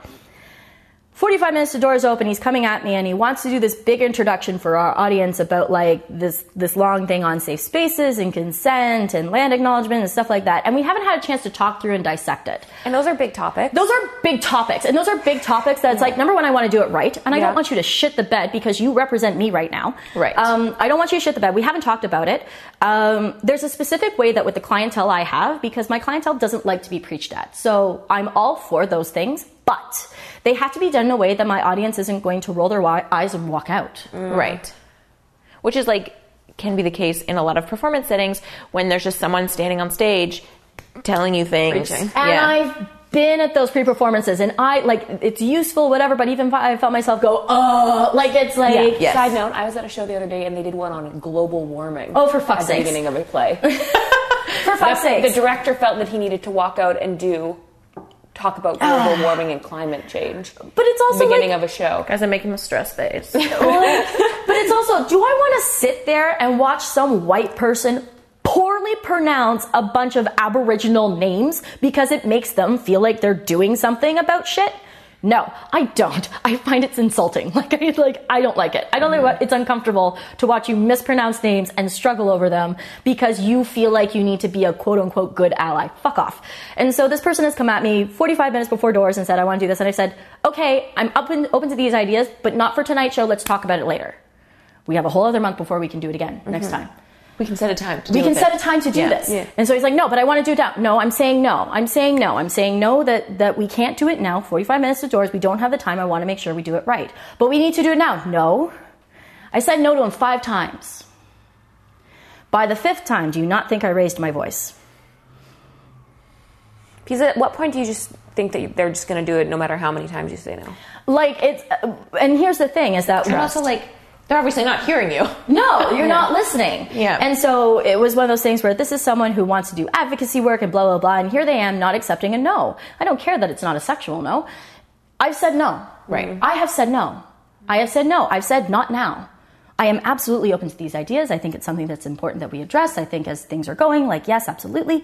45 minutes to doors open. He's coming at me and he wants to do this big introduction for our audience about like this this long thing on safe spaces and consent and land acknowledgement and stuff like that. And we haven't had a chance to talk through and dissect it. And those are big topics. those are big topics. And those are big topics that's like number one i want to do it right. And i Yeah. don't want you to shit the bed because you represent me right now. Right. um, i don't want you to shit the bed. We haven't talked about it. Um, there's a specific way that with the clientele i have because my clientele doesn't like to be preached at. So i'm all for those things but they have to be done in a way that my audience isn't going to roll their eyes and walk out mm. Right. Which is like can be the case in a lot of performance settings when there's just someone standing on stage telling you things. Preaching. And I've been at those pre-performances, and I like it's useful, whatever. But even I felt myself go, oh, like it's like, Yeah. Yes. Side note: I was at a show the other day, and they did one on global warming. Oh, for fuck's at the beginning of a play. for fuck's sake. the director felt that he needed to walk out and do talk about global warming and climate change. but it's also beginning like, of a show. Guys, I'm making a stress face. but it's also, do I want to sit there and watch some white person poorly pronounce a bunch of Aboriginal names because it makes them feel like they're doing something about shit? No, I don't. I find it's insulting. Like I like I don't like it. I don't like mm. what it's uncomfortable to watch you mispronounce names and struggle over them because you feel like you need to be a quote unquote good ally. Fuck off. And so this person has come at me 45 minutes before doors and said I want to do this and I said, "Okay, I'm open open to these ideas, but not for tonight's show. Let's talk about it later. We have a whole other month before we can do it again next mm-hmm. time." We can set a time. To we can set it. a time to do Yeah. this. Yeah. And so he's like, no, but I want to do it now. No, I'm saying no. I'm saying no. I'm saying no that, that we can't do it now. 45 minutes to doors. We don't have the time. I want to make sure we do it right. But we need to do it now. No. I said no to him five times. By the fifth time, do you not think I raised my voice? Because at what point do you just think that they're just going to do it no matter how many times you say no? Like it's, uh, and here's the thing is that But also, like, they're obviously not hearing you. No, you're not listening. Yeah. And so it was one of those things where this is someone who wants to do advocacy work and blah, blah, blah. And here they am not accepting a no. I don't care that it's not a sexual no. I've said no. Right. Mm-hmm. I have said no. I have said no. I've said not now. I am absolutely open to these ideas. I think it's something that's important that we address. I think as things are going, like, yes, absolutely.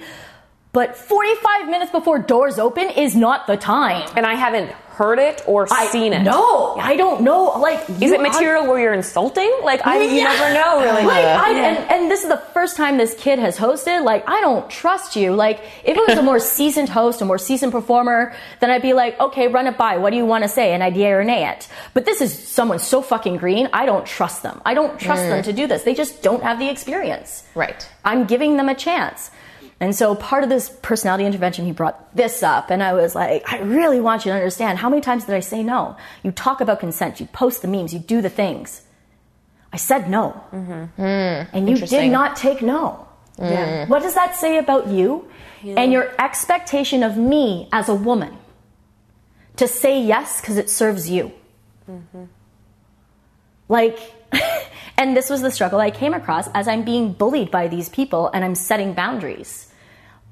But 45 minutes before doors open is not the time. And I haven't heard it or I, seen it. No, I don't know. Like, Is it material where you're insulting? Like, I you Yeah. never know, really. Like, I, and, and this is the first time this kid has hosted. Like, I don't trust you. Like, if it was a more seasoned host, a more seasoned performer, then I'd be like, okay, run it by. What do you want to say? And I'd yay or nay it. But this is someone so fucking green. I don't trust them. I don't trust them mm. to do this. They just don't have the experience. Right. I'm giving them a chance. And so part of this personality intervention, he brought this up, and I was like, I really want you to understand how many times did I say no? You talk about consent, you post the memes, you do the things. I said no. Mm-hmm. and you did not take no. Mm. What does that say about you and your expectation of me as a woman to say yes because it serves you? Mm-hmm. Like, and this was the struggle I came across as I'm being bullied by these people and I'm setting boundaries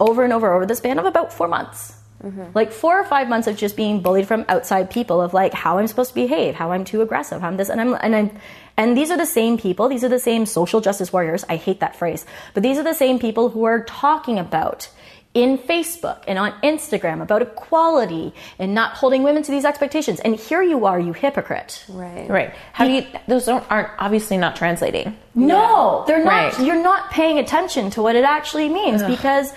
over and over over the span of about four months. Mm-hmm. Like four or five months of just being bullied from outside people of like how I'm supposed to behave, how I'm too aggressive, how I'm this, and I'm and I'm and these are the same people. These are the same social justice warriors. I hate that phrase, but these are the same people who are talking about in Facebook and on Instagram about equality and not holding women to these expectations. And here you are, you hypocrite. right. Right. How do you? Those don't aren't obviously not translating. No, they're not. Right. You're not paying attention to what it actually means because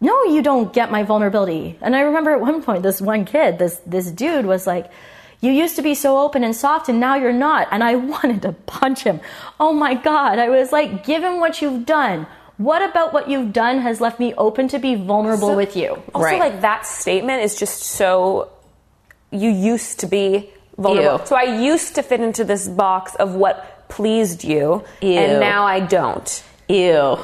no, you don't get my vulnerability. And I remember at one point, this one kid, this this dude was like, "You used to be so open and soft, and now you're not." And I wanted to punch him. Oh my god! I was like, "Give him what you've done." What about what you've done has left me open to be vulnerable So- with you? Also, Right. like that statement is just so. You used to be vulnerable. Ew. So I used to fit into this box of what pleased you, Ew. and now I don't. Ew.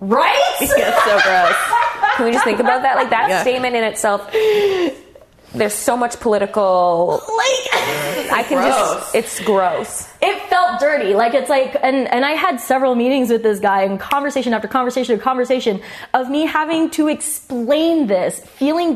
Right? That's so gross. Can we just think about that? Like that Yeah. statement in itself. There's so much political. like I can Gross. just. It's gross. it felt dirty like it's like and and i had several meetings with this guy and conversation after conversation after conversation of me having to explain this feeling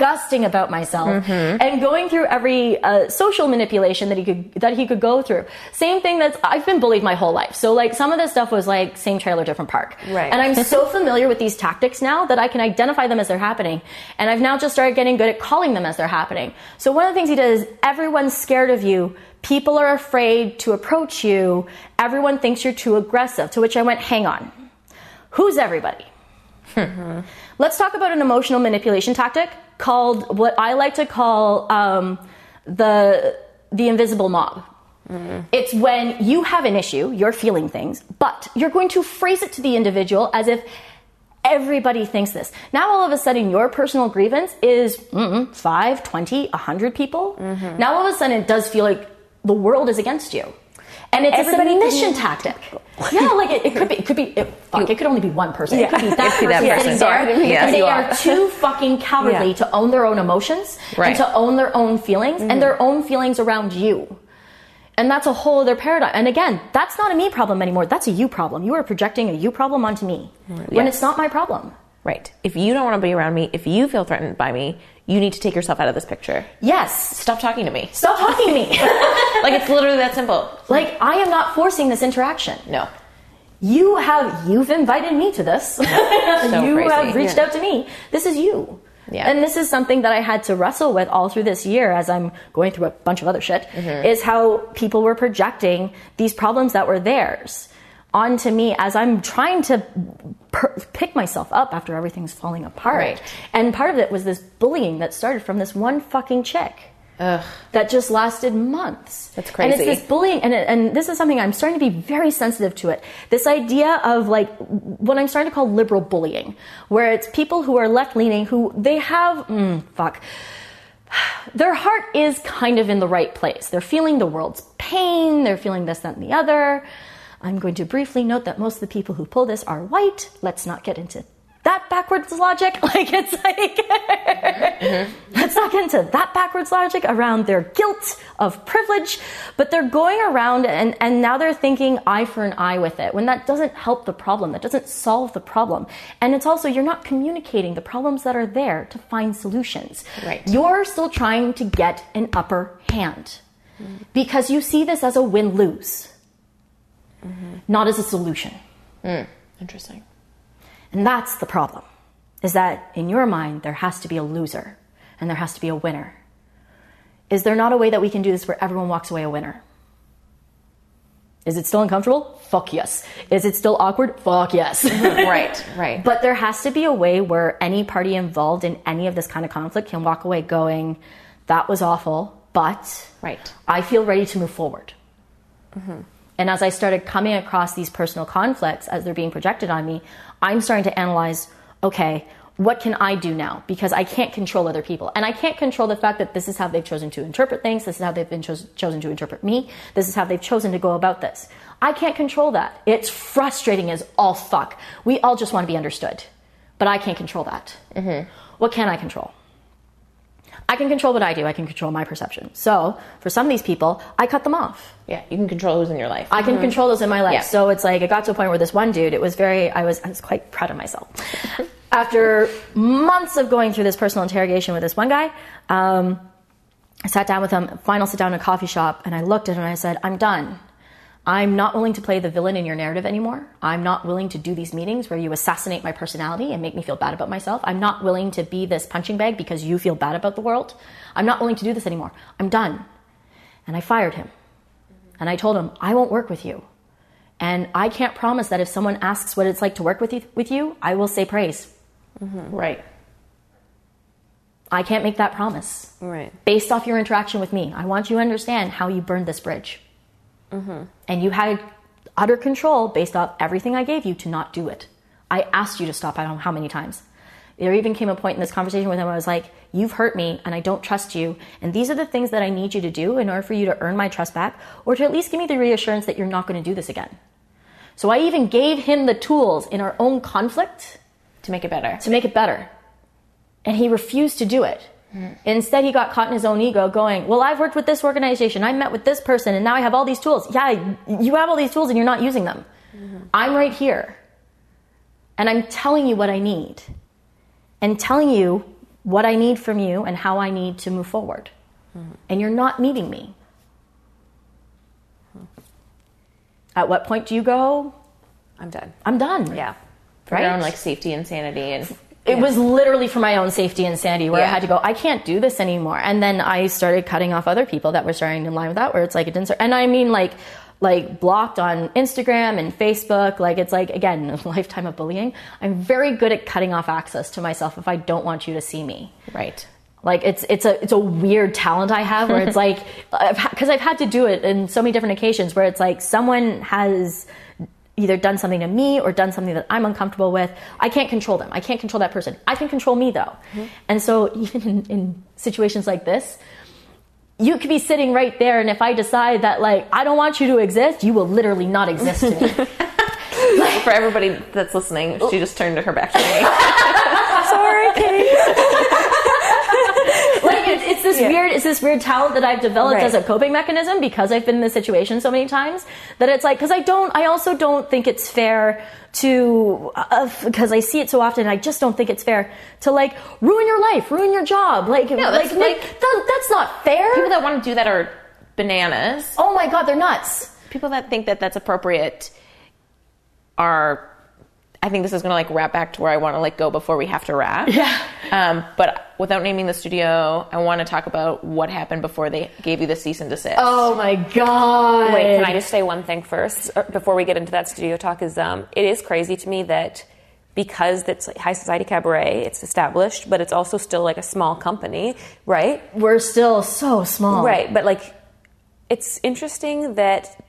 disgusting about myself and going through every uh, social manipulation that he could that he could go through same thing that's i've been bullied my whole life so like some of this stuff was like same trailer different park Right. and i'm so familiar with these tactics now that i can identify them as they're happening and i've now just started getting good at calling them as they're happening so one of the things he does is everyone's scared of you People are afraid to approach you. Everyone thinks you're too aggressive. To which I went, hang on. Who's everybody? Let's talk about an emotional manipulation tactic called what I like to call um, the the invisible mob. It's when you have an issue, you're feeling things, but you're going to phrase it to the individual as if everybody thinks this. Now all of a sudden your personal grievance is mm, 5, 20, 100 people. Now all of a sudden it does feel like the world is against you. And it's Everybody a submission tactic. Yeah, like it, it could be, it could be, it, fuck, it could only be one person. It could be that be that person person. sitting Sorry, there. didn't mean to and they you are too fucking cowardly Yeah. to own their own emotions Right. and to own their own feelings and mm-hmm. their own feelings around you. And that's a whole other paradigm. And again, that's not a me problem anymore. That's a you problem. You are projecting a you problem onto me when Yes. it's not my problem. Right. If you don't want to be around me, if you feel threatened by me, you need to take yourself out of this picture. Yes. Stop talking to me. Stop talking to me. Like it's literally that simple. like I am not forcing this interaction. No. You have you've invited me to this. you crazy. have reached Yeah. out to me. This is you. Yeah. And this is something that I had to wrestle with all through this year as I'm going through a bunch of other shit mm-hmm. is how people were projecting these problems that were theirs onto me as I'm trying to per- pick myself up after everything's falling apart. Right. And part of it was this bullying that started from this one fucking chick Ugh. that just lasted months. That's crazy. And it's this bullying, and, it- and this is something I'm starting to be very sensitive to it. This idea of like what I'm starting to call liberal bullying, where it's people who are left leaning who they have, mm, fuck. Their heart is kind of in the right place. They're feeling the world's pain. They're feeling this, that, and the other. I'm going to briefly note that most of the people who pull this are white. Let's not get into that backwards logic. Like it's like let's not get into that backwards logic around their guilt of privilege, but they're going around and, and now they're thinking eye for an eye with it when that doesn't help the problem, that doesn't solve the problem. And it's also, you're not communicating the problems that are there to find solutions. Right. You're still trying to get an upper hand because you see this as a win lose, Mm-hmm. not as a solution. Mm. Interesting. And that's the problem. is that in your mind, there has to be a loser and there has to be a winner. Is there not a way that we can do this where everyone walks away a winner? Is it still uncomfortable? Fuck yes. Is it still awkward? Fuck yes. right, right. But there has to be a way where any party involved in any of this kind of conflict can walk away going, that was awful, but Right. I feel ready to move forward. Mm-hmm. And as I started coming across these personal conflicts as they're being projected on me, I'm starting to analyze okay, what can I do now? Because I can't control other people. And I can't control the fact that this is how they've chosen to interpret things. This is how they've been cho- chosen to interpret me. This is how they've chosen to go about this. I can't control that. It's frustrating as all fuck. We all just want to be understood. But I can't control that. Mm-hmm. What can I control? I can control what I do. I can control my perception. So for some of these people, I cut them off. Yeah, you can control who's in your life. I can control those in my life. Yeah. So it's like it got to a point where this one dude, it was very I was I was quite proud of myself. After months of going through this personal interrogation with this one guy, um, I sat down with him, final sit down in a coffee shop, and I looked at him and I said, I'm done. I'm not willing to play the villain in your narrative anymore. I'm not willing to do these meetings where you assassinate my personality and make me feel bad about myself. I'm not willing to be this punching bag because you feel bad about the world. I'm not willing to do this anymore. I'm done. And I fired him. And I told him, I won't work with you. And I can't promise that if someone asks what it's like to work with you, with you I will say praise. Mm-hmm. right. I can't make that promise. Right. Based off your interaction with me, I want you to understand how you burned this bridge. Mm-hmm. And you had utter control based off everything I gave you to not do it. I asked you to stop. I don't know how many times. There even came a point in this conversation with him where I was like, You've hurt me and I don't trust you. And these are the things that I need you to do in order for you to earn my trust back or to at least give me the reassurance that you're not going to do this again. So I even gave him the tools in our own conflict To make it better. to make it better. And he refused to do it. Instead, he got caught in his own ego going, Well, I've worked with this organization, I met with this person, and now I have all these tools. Yeah, you have all these tools and you're not using them. Mm-hmm. I'm right here. And I'm telling you what I need. And telling you what I need from you and how I need to move forward. Mm-hmm. And you're not meeting me. Mm-hmm. At what point do you go, I'm done. I'm done? Yeah. Your own like safety and sanity and it was literally for my own safety and sanity where I had to go, I can't do this anymore. And then I started cutting off other people that were starting in line with that, where it's like it didn't start. And I mean, like, like blocked on Instagram and Facebook. Like, it's like, again, a lifetime of bullying. I'm very good at cutting off access to myself if I don't want you to see me. right. Like it's it's a it's a weird talent I have where it's like because I've had to do it in so many different occasions where it's like someone has either done something to me or done something that I'm uncomfortable with. I can't control them. I can't control that person. I can control me though. Mm-hmm. And so even in, in situations like this, you could be sitting right there, and if I decide that like I don't want you to exist, you will literally not exist to me. For everybody that's listening, she just turned her back to me. Sorry, Kate. Like it's, it's this weird, it's this weird talent that I've developed Right. as a coping mechanism because I've been in this situation so many times that it's like because I don't, I also don't think it's fair to uh, because I see it so often. I just don't think it's fair to like ruin your life, ruin your job, like that's like, like- that, that's not fair. People that want to do that are bananas. oh my god, they're nuts. People that think that that's appropriate are. I think this is going to like wrap back to where I want to like go before we have to wrap. Yeah. Um, but without naming the studio, I want to talk about what happened before they gave you the cease and desist. Oh my god. Wait, can I just say one thing first uh, before we get into that studio talk? Is um, it is crazy to me that because it's like high society cabaret, it's established, but it's also still like a small company, right? We're still so small. Right, but like it's interesting that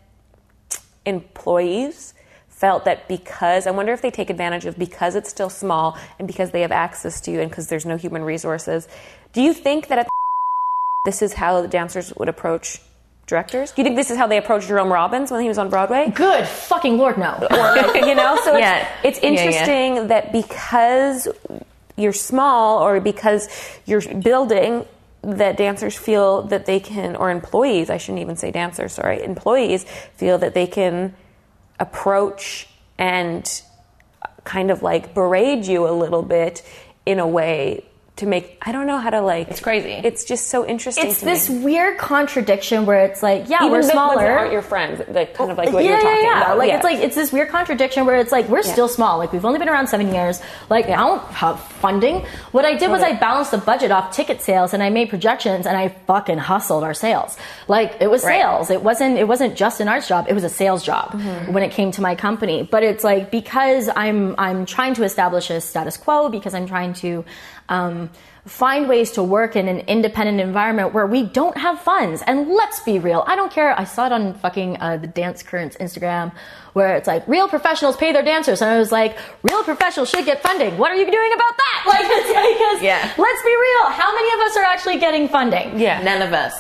employees felt that because I wonder if they take advantage of because it's still small and because they have access to you and because there's no human resources. Do you think that at this is how the dancers would approach directors? Do you think this is how they approached Jerome Robbins when he was on Broadway? Good fucking lord, no. or you know so Yeah. it's, it's Yeah, yeah. interesting that because you're small or because you're building that dancers feel that they can or employees i shouldn't even say dancers sorry employees feel that they can approach and kind of like berate you a little bit in a way to make i don't know how to like It's crazy. it's just so interesting It's to this me. weird contradiction where it's like, yeah, even we're the ones that smaller. aren't your friends like kind of like what yeah, you're talking yeah, yeah. about Like Yeah. it's like it's this weird contradiction where it's like we're still small. Like we've only been around seven years. Like I don't have funding. What I did was I balanced the budget off ticket sales and I made projections and I fucking hustled our sales. Like it was Right. sales. It wasn't it wasn't just an arts job. It was a sales job mm-hmm. when it came to my company. But it's like because I'm I'm trying to establish a status quo because I'm trying to um, find ways to work in an independent environment where we don't have funds. And let's be real. I don't care. I saw it on fucking uh, the Dance Current's Instagram where it's like real professionals pay their dancers. And I was like, real professionals should get funding. What are you doing about that? Like, because Yeah. let's be real. How many of us are actually getting funding? Yeah. None of us.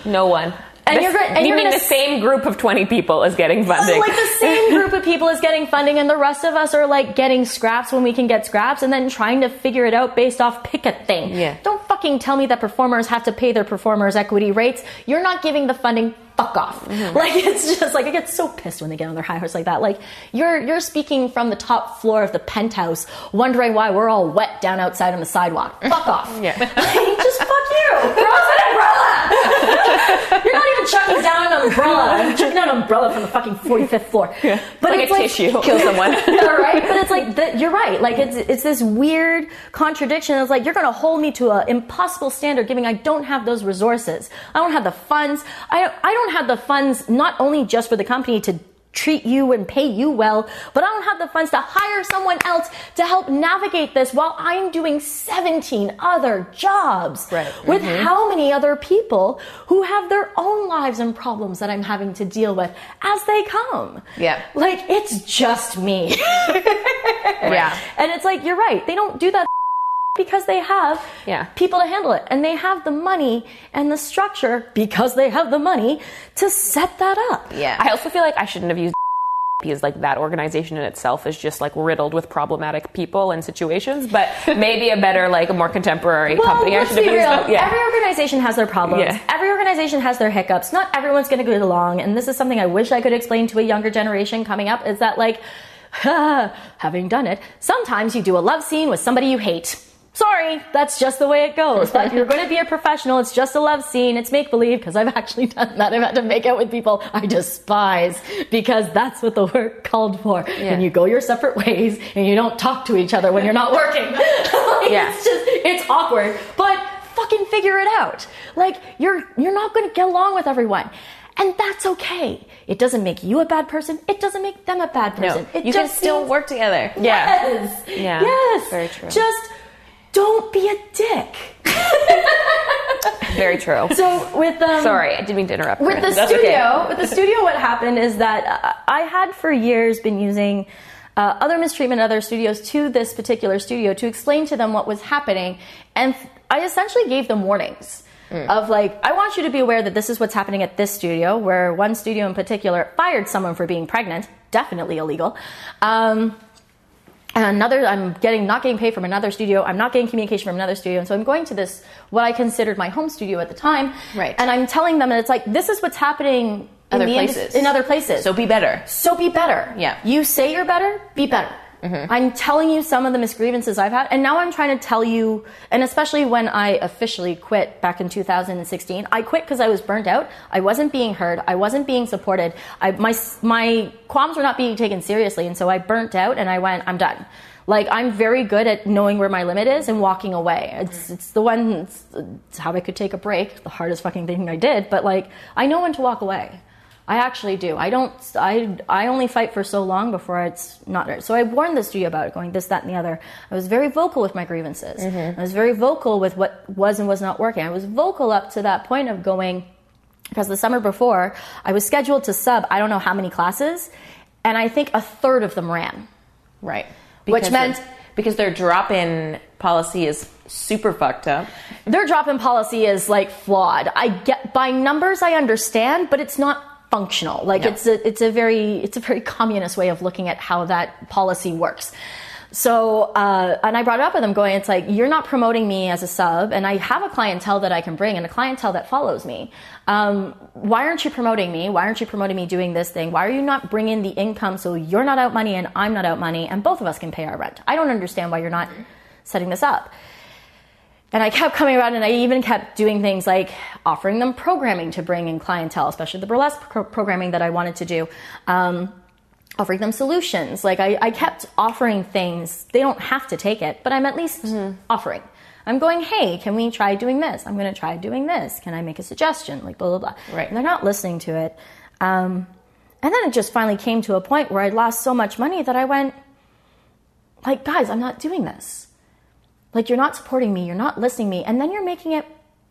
No one. And you're you you're mean gonna the same group of 20 people is getting funding. Like the same group of people is getting funding, and the rest of us are like getting scraps when we can get scraps, and then trying to figure it out based off pick a thing. Yeah. Don't fucking tell me that performers have to pay their performers equity rates. You're not giving the funding. Fuck off. Mm-hmm. Like it's just like I get so pissed when they get on their high horse like that. Like you're you're speaking from the top floor of the penthouse, wondering why we're all wet down outside on the sidewalk. Fuck off. Yeah. Like, just fuck you. Throw us an umbrella. You're not even chucking down an umbrella. I'm chucking down an umbrella from the fucking 45th floor. Yeah. But like it's a tissue. Kill someone. yeah, right. But it's like the, you're right. Like it's it's this weird contradiction. It's like you're going to hold me to an impossible standard, giving I don't have those resources. I don't have the funds. I I don't have the funds not only just for the company to treat you and pay you well, but I don't have the funds to hire someone else to help navigate this while I'm doing 17 other jobs Right. with mm-hmm. how many other people who have their own lives and problems that I'm having to deal with as they come. Yeah. Like it's just me. yeah. And it's like, you're right. They don't do that because they have Yeah. people to handle it. And they have the money and the structure because they have the money to set that up. Yeah. I also feel like I shouldn't have used because like that organization in itself is just like riddled with problematic people and situations, but maybe a better like a more contemporary Well, company. I let's should be used real. that. Yeah. Every organization has their problems. Yeah. Every organization has their hiccups. Not everyone's going to get along. And this is something I wish I could explain to a younger generation coming up is that like, having done it, sometimes you do a love scene with somebody you hate. Sorry, that's just the way it goes. But you're going to be a professional. It's just a love scene. It's make believe because I've actually done that. I've had to make out with people I despise because that's what the work called for. And you go your separate ways and you don't talk to each other when you're not working. Like, Yeah. It's just, it's awkward, but fucking figure it out. Like you're you're not going to get along with everyone. And that's okay. It doesn't make you a bad person. It doesn't make them a bad No, person. It you can still work together. Yeah. Yes. Yeah. Yes. Very true. Just don't be a dick. Very true. So with um, Sorry, I didn't mean to interrupt. with the That's studio, okay. with the studio, what happened is that uh, I had for years been using uh, other mistreatment, other studios to this particular studio to explain to them what was happening, and I essentially gave them warnings. Of like, I want you to be aware that this is what's happening at this studio, where one studio in particular fired someone for being pregnant, definitely illegal. Um, and another i'm getting not getting paid from another studio i'm not getting communication from another studio and so i'm going to this what i considered my home studio at the time Right. and i'm telling them and it's like this is what's happening in Other the indus- places. in other places So be better. so be better Yeah. you say you're better be better Mm-hmm. i'm telling you some of the misgrievances i've had and now i'm trying to tell you and especially when i officially quit back in 2016 i quit because i was burnt out. I wasn't being heard. I wasn't being supported. I, my, my qualms were not being taken seriously and so i burnt out and i went i'm done. Like i'm very good at knowing where my limit is and walking away. Mm-hmm. It's, it's the one it's, it's how i could take a break the hardest fucking thing i did but like i know when to walk away I actually do. I don't. I I only fight for so long before it's not. So I warned the studio about it, going this, that, and the other. I was very vocal with my grievances. Mm-hmm. I was very vocal with what was and was not working. I was vocal up to that point of going because the summer before I was scheduled to sub. I don't know how many classes, and I think a third of them ran. Right. Which meant- because their drop in policy is super fucked up. Their drop-in policy is like flawed. I get by numbers, I understand, but it's not functional. Like No. it's a it's a very it's a very communist way of looking at how that policy works. So, uh, and I brought it up with them going, it's like, you're not promoting me as a sub, and I have a clientele that I can bring and a clientele that follows me. Um, why aren't you promoting me? Why aren't you promoting me doing this thing? Why are you not bringing the income so you're not out money and I'm not out money and both of us can pay our rent? I don't understand why you're not setting this up. And I kept coming around and I even kept doing things like offering them programming to bring in clientele, especially the burlesque pro- programming that I wanted to do. Um, offering them solutions. Like I, I kept offering things. They don't have to take it, but I'm at least offering. I'm going, hey, can we try doing this? I'm going to try doing this. Can I make a suggestion? Like blah blah blah. Right. And they're not listening to it. Um, and then it just finally came to a point where I'd lost so much money that I went, like, guys, I'm not doing this. Like, you're not supporting me, you're not listening to me, and then you're making it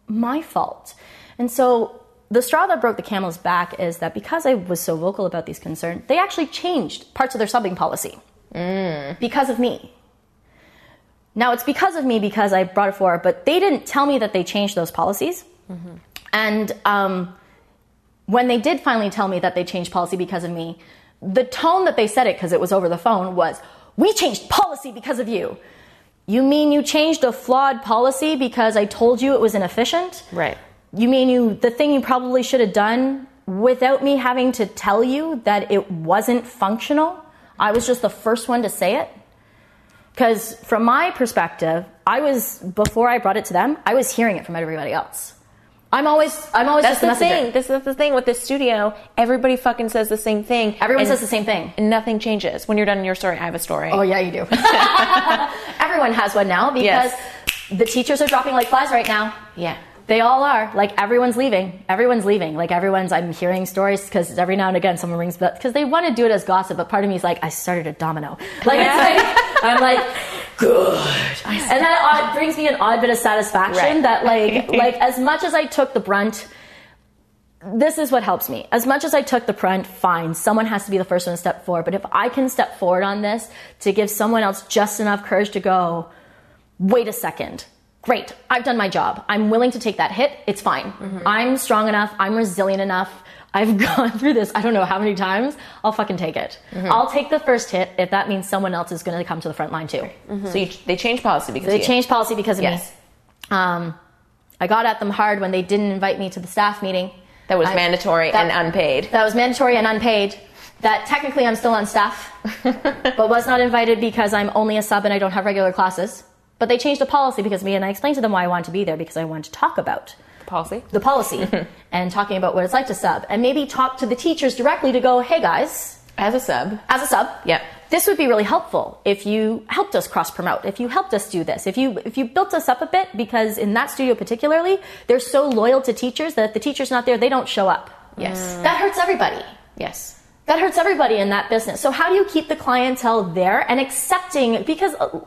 my fault. And so, the straw that broke the camel's back is that because I was so vocal about these concerns, they actually changed parts of their subbing policy because of me. Now, it's because of me because I brought it forward, but they didn't tell me that they changed those policies. And um, when they did finally tell me that they changed policy because of me, the tone that they said it, because it was over the phone, was, We changed policy because of you. You mean you changed a flawed policy because I told you it was inefficient? Right. You mean you the thing you probably should have done without me having to tell you that it wasn't functional? I was just the first one to say it. Because from my perspective, I was before I brought it to them, I was hearing it from everybody else. I'm always I'm always That's just the the messenger. thing. This is the thing with this studio. Everybody fucking says the same thing. Everyone says the same thing. And nothing changes. When you're done in your story, I have a story. Oh yeah, you do. Everyone has one now because Yes. the teachers are dropping like flies right now. Yeah. They all are. Like everyone's leaving. Everyone's leaving. Like everyone's. I'm hearing stories because every now and again someone rings but because they want to do it as gossip, but part of me is like, I started a domino. Like it's like I'm like good, and that brings me an odd bit of satisfaction Right. that like like as much as I took the brunt. This is what helps me. As much as I took the brunt, fine. Someone has to be the first one to step forward. But if I can step forward on this to give someone else just enough courage to go, wait a second. Great. I've done my job. I'm willing to take that hit. It's fine. Mm-hmm. I'm strong enough. I'm resilient enough. I've gone through this I don't know how many times. I'll fucking take it. Mm-hmm. I'll take the first hit if that means someone else is going to come to the front line too. Mm-hmm. So you, they changed policy because They of you. changed policy because of Yes. me. Um, I got at them hard when they didn't invite me to the staff meeting. That was I- mandatory that- and unpaid. That was mandatory and unpaid. That technically I'm still on staff, but was not invited because I'm only a sub and I don't have regular classes. But they changed the policy because me, and I explained to them why I wanted to be there because I wanted to talk about the Policy. the policy and talking about what it's like to sub, and maybe talk to the teachers directly to go, hey guys, As a sub. as a sub, Yep. this would be really helpful if you helped us cross promote, if you helped us do this, if you if you built us up a bit, because in that studio particularly, they're so loyal to teachers that if the teacher's not there, they don't show up. Yes. That hurts everybody. Yes. That hurts everybody in that business. So how do you keep the clientele there and accepting? Because uh,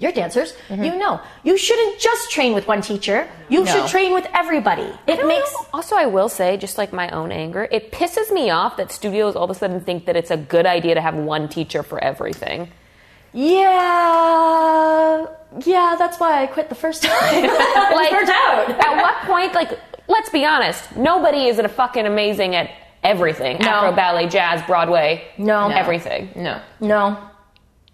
you're dancers, mm-hmm. you know you shouldn't just train with one teacher. You No. should train with everybody. It makes Also, I will say, just like my own anger, it pisses me off that studios all of a sudden think that it's a good idea to have one teacher for everything. yeah, yeah. That's why I quit the first time. like, burnt out. at what point, like, let's be honest, nobody is a fucking amazing at everything. Afro, ballet, jazz, Broadway. No. No. Everything. No. No,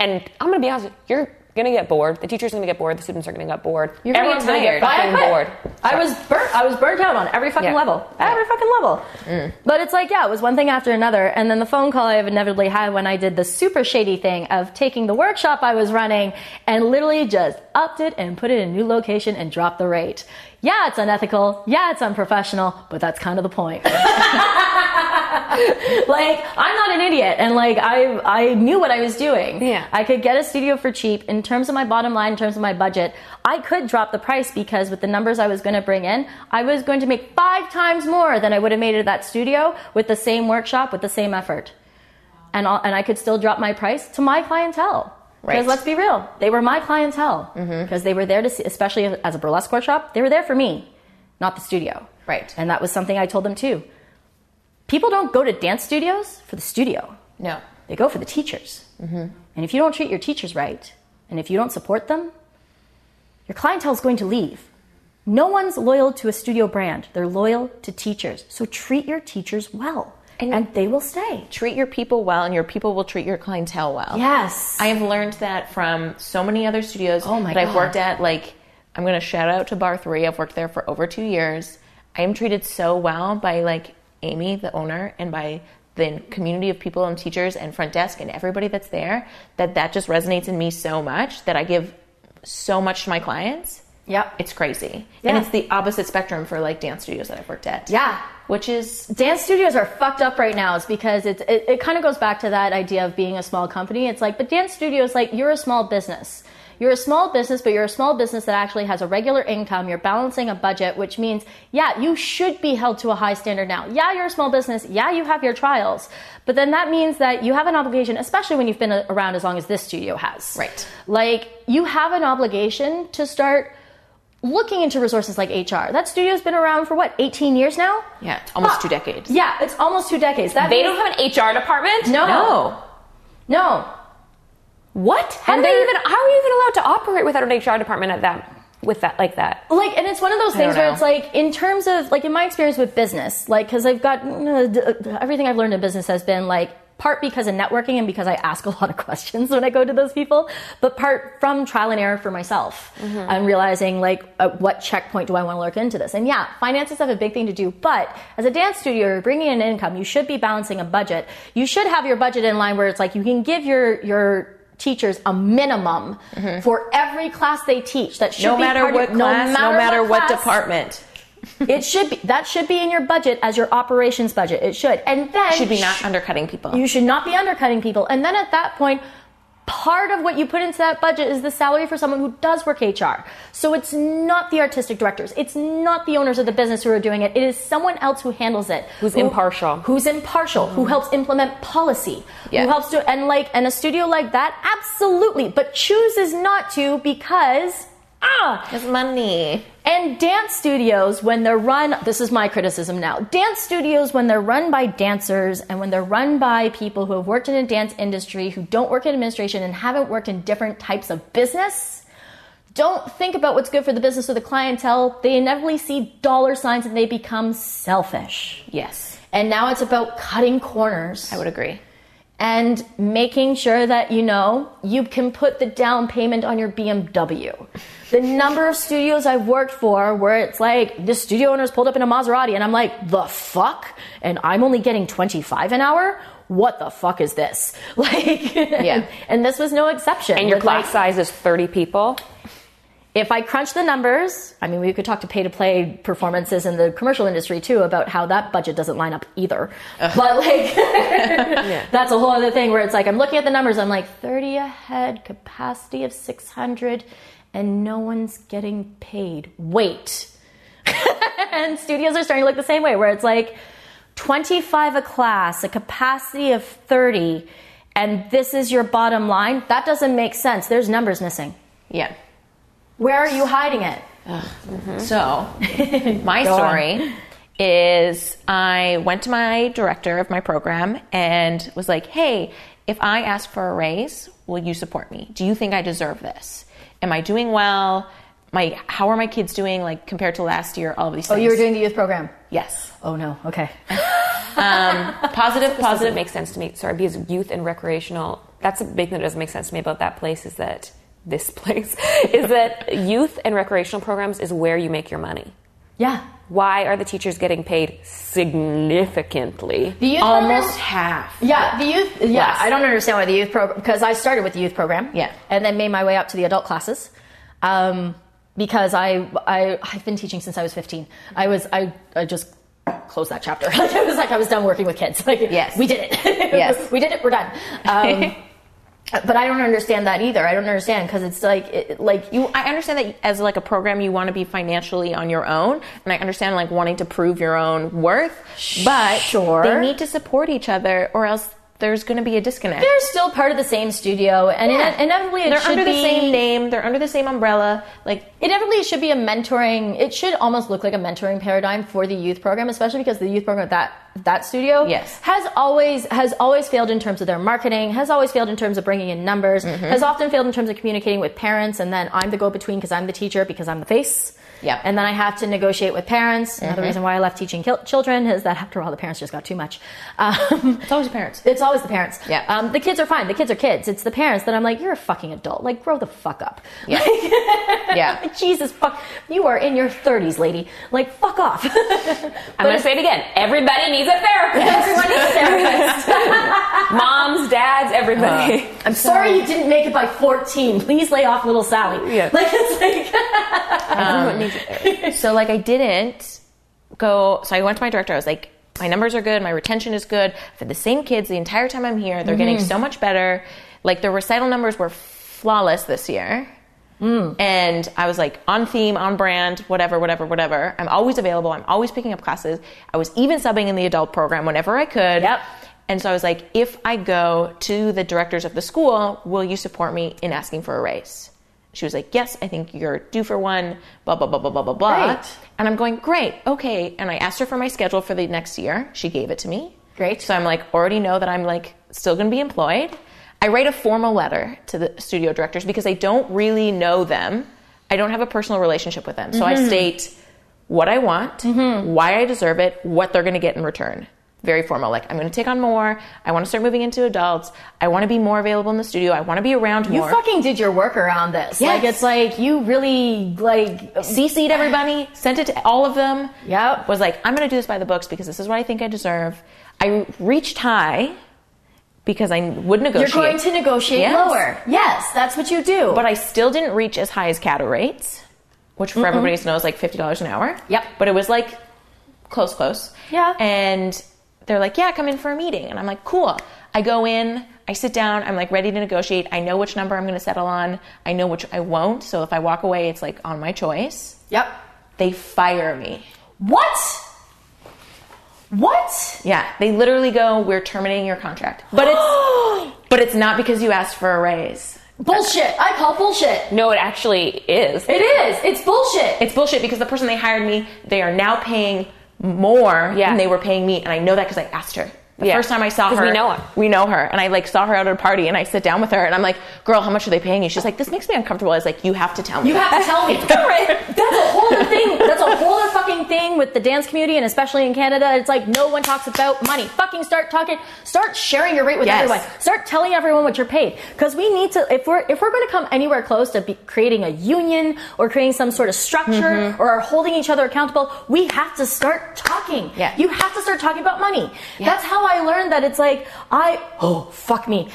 And I'm gonna be honest, with you're gonna get bored. The teacher's gonna get bored. The students are gonna get bored. You're gonna Everyone's gonna get tired. I fucking quit. bored. I was burnt. I was burnt out on every fucking Yeah. level. Every fucking level. Mm. But it's like, yeah, it was one thing after another. And then the phone call I have inevitably had when I did the super shady thing of taking the workshop I was running and literally just upped it and put it in a new location and dropped the rate. Yeah, it's unethical. Yeah, it's unprofessional, but that's kind of the point. like, I'm not an idiot, and like I, I knew what I was doing. Yeah. I could get a studio for cheap. In terms of my bottom line, in terms of my budget, I could drop the price because with the numbers I was going to bring in, I was going to make five times more than I would have made at that studio with the same workshop, with the same effort. And, all, and I could still drop my price to my clientele. Because Right. let's be real, they were my clientele. Mm-hmm. Because they were there to see, especially as a burlesque workshop, they were there for me, not the studio. Right. And that was something I told them too. People don't go to dance studios for the studio. No. They go for the teachers. Mm-hmm. And if you don't treat your teachers right, and if you don't support them, your clientele is going to leave. No one's loyal to a studio brand. They're loyal to teachers. So treat your teachers well, and, And- they will stay. Treat your people well, and your people will treat your clientele well. Yes. I have learned that from so many other studios Oh my that I've worked at. Like, I'm going to shout out to Barre3. I've worked there for over two years. I am treated so well by, like, Amy, the owner, and by the community of people and teachers and front desk and everybody that's there that that just resonates in me so much that I give so much to my clients. Yep. It's crazy. Yeah. And it's the opposite spectrum for like dance studios that I've worked at. Yeah. Which is dance studios are fucked up right now is because it's, it, it kind of goes back to that idea of being a small company. It's like, but dance studios, like, you're a small business. You're a small business, but you're a small business that actually has a regular income. You're balancing a budget, which means, yeah, you should be held to a high standard now. Yeah, you're a small business. Yeah, you have your trials. But then that means that you have an obligation, especially when you've been around as long as this studio has. Right. Like, you have an obligation to start looking into resources like HR. That studio's been around for what, 18 years now? yeah, almost Fuck. two decades. Yeah, it's almost two decades. That They means- don't have an HR department? No. No. No. What? How And are they even how are you even allowed to operate without an HR department at that with that like that? Like, and it's one of those things where it's like, in terms of, like, in my experience with business, like, because I've got uh, uh, everything I've learned in business has been like part because of networking and because I ask a lot of questions when I go to those people, but part from trial and error for myself. Mm-hmm. I'm realizing like at what checkpoint do I want to look into this? And yeah, finances have a big thing to do, but as a dance studio, you're bringing in income. You should be balancing a budget. You should have your budget in line where it's like you can give your your teachers a minimum mm-hmm. for every class they teach. That should No be matter part what of, class, no matter, what, class, department. It should be that should be in your budget as your operations budget. It should, and then Should be not undercutting people. you should not be undercutting people. And then at that point, part of what you put into that budget is the salary for someone who does work HR. So it's not the artistic directors, it's not the owners of the business who are doing it. It is someone else who handles it, Who's who- impartial. who's impartial, who helps implement policy, Yeah. who helps to and like and a studio like that, absolutely, but chooses not to because ah It's money. and dance studios, when they're run, this is my criticism now. Dance studios, when they're run by dancers and when they're run by people who have worked in a dance industry, who don't work in administration and haven't worked in different types of business, don't think about what's good for the business or the clientele. They inevitably see dollar signs and they become selfish. Yes. And now it's about cutting corners I would agree. and making sure that you know you can put the down payment on your BMW. The number of studios I've worked for where it's like the studio owner's pulled up in a Maserati and I'm like, the fuck? And I'm only getting 25 an hour? What the fuck is this? Like, Yeah. and this was no exception. And your class like, size is 30 people. if I crunch the numbers, I mean, we could talk to pay to play performances in the commercial industry too about how that budget doesn't line up either. But like, that's a whole other thing where it's like, I'm looking at the numbers, I'm like, 30 a head, capacity of 600, and no one's getting paid. Wait. and studios are starting to look the same way where it's like 25 a class, a capacity of 30, and this is your bottom line. That doesn't make sense. There's numbers missing. Yeah. Where are you hiding it? Mm-hmm. So, my Go on. story is I went to my director of my program and was like, hey, if I ask for a raise, will you support me? Do you think I deserve this? Am I doing well? My, how are my kids doing like compared to last year? All of these Oh, things. you were doing the youth program. Yes. Oh no. Okay. Um, positive, This positive. make sense to me. Sorry, because youth and recreational. That's a big thing that doesn't make sense to me about that place. Is that this place is that youth and recreational programs is where you make your money. Yeah. Why are the teachers getting paid significantly? The youth Almost program- half. Yeah, the youth. Yeah, Yes. I don't understand why the youth program because I started with the youth program. Yeah. and then made my way up to the adult classes. Um, because I, I I've been teaching since I was 15. I was I, I just closed that chapter. Like it was like I was done working with kids. Like Yes. we did it. Yes. we did it. We're done. Um, but I don't understand that either. I don't understand because it's like it, like You, I understand that as like a program, you want to be financially on your own, and I understand like wanting to prove your own worth. But Sure. they need to support each other, or else there's going to be a disconnect. they're still part of the same studio, and Yeah. ine- inevitably it they're should under the same name. They're under the same umbrella. Like Inevitably, it should be a mentoring. It should almost look like a mentoring paradigm for the youth program, especially because the youth program at that that studio Yes. has always has always failed in terms of their marketing, has always failed in terms of bringing in numbers, mm-hmm. has often failed in terms of communicating with parents, and then I'm the go between because I'm the teacher because I'm the face. Yeah. And then I have to negotiate with parents. Another reason why I left teaching kil- children is that after all, the parents just got too much. Um, it's always the parents. it's always the parents. Yeah. Um, the kids are fine. The kids are kids. It's the parents that I'm like, you're a fucking adult. Like, grow the fuck up. Yeah. yeah. Jesus fuck, you are in your 30s, lady. Like, fuck off. I'm going to say it again. Everybody needs a therapist. Everyone needs a therapist. Moms, dads, everybody. I'm sorry you didn't make it by 14. Please lay off little Sally. Yeah. Like, it's like, Everyone needs so like I didn't go. So I went to my director. I was like, my numbers are good. My retention is good. I've the same kids the entire time I'm here. They're getting mm-hmm. so much better. Like the recital numbers were flawless this year. Mm. And I was like on theme, on brand, whatever, whatever, whatever. I'm always available. I'm always picking up classes. I was even subbing in the adult program whenever I could. Yep. And so I was like, if I go to the directors of the school, will you support me in asking for a raise? She was like, yes, I think you're due for one, blah, blah, blah, blah, blah, blah, blah. Great. And I'm going, great, okay. And I asked her for my schedule for the next year. She gave it to me. Great. So I'm like, already know that I'm like still gonna be employed. I write a formal letter to the studio directors because I don't really know them. I don't have a personal relationship with them. So I mm-hmm. state what I want, mm-hmm. why I deserve it, what they're gonna get in return. Very formal. Like, I'm gonna take on more. I wanna start moving into adults. I wanna be more available in the studio. I wanna be around more. You fucking did your work around this. Yes. Like it's like you really like CC'd everybody, sent it to all of them. Yep. Was like, I'm going to do this by the books because this is what I think I deserve. I reached high because I would negotiate. You're going to negotiate Yes. lower. Yes, that's what you do. But I still didn't reach as high as CADA rates, which for everybody knows like $50 an hour. Yep. But it was like close, close. Yeah. And they're like, yeah, come in for a meeting. And I'm like, cool. I go in, I sit down, I'm like ready to negotiate. I know which number I'm going to settle on. I know which I won't. So if I walk away, it's like on my choice. yep. They fire me. What? What? Yeah, they literally go, "We're terminating your contract," but it's but it's not because you asked for a raise. Bullshit. I call bullshit. No, it actually is. It is. It's bullshit. It's bullshit because the person they hired me, they are now paying more Yeah. than they were paying me, and I know that because I asked her. The Yeah. first time I saw her, we know her. We know her, and I like saw her out at a party, and I sit down with her, and I'm like, "Girl, how much are they paying you?" She's like, "This makes me uncomfortable." I was like, "You have to tell me." You have to tell me. That's a whole other thing. That's a whole other fucking thing with the dance community and especially in Canada. It's like no one talks about money. Fucking start talking. Start sharing your rate with Yes. everyone. Start telling everyone what you're paid. Because we need to. If we're if we're going to come anywhere close to be creating a union or creating some sort of structure Mm-hmm. or holding each other accountable, we have to start talking. Yeah. You have to start talking about money. That's how I learned that it's like I. Oh fuck me.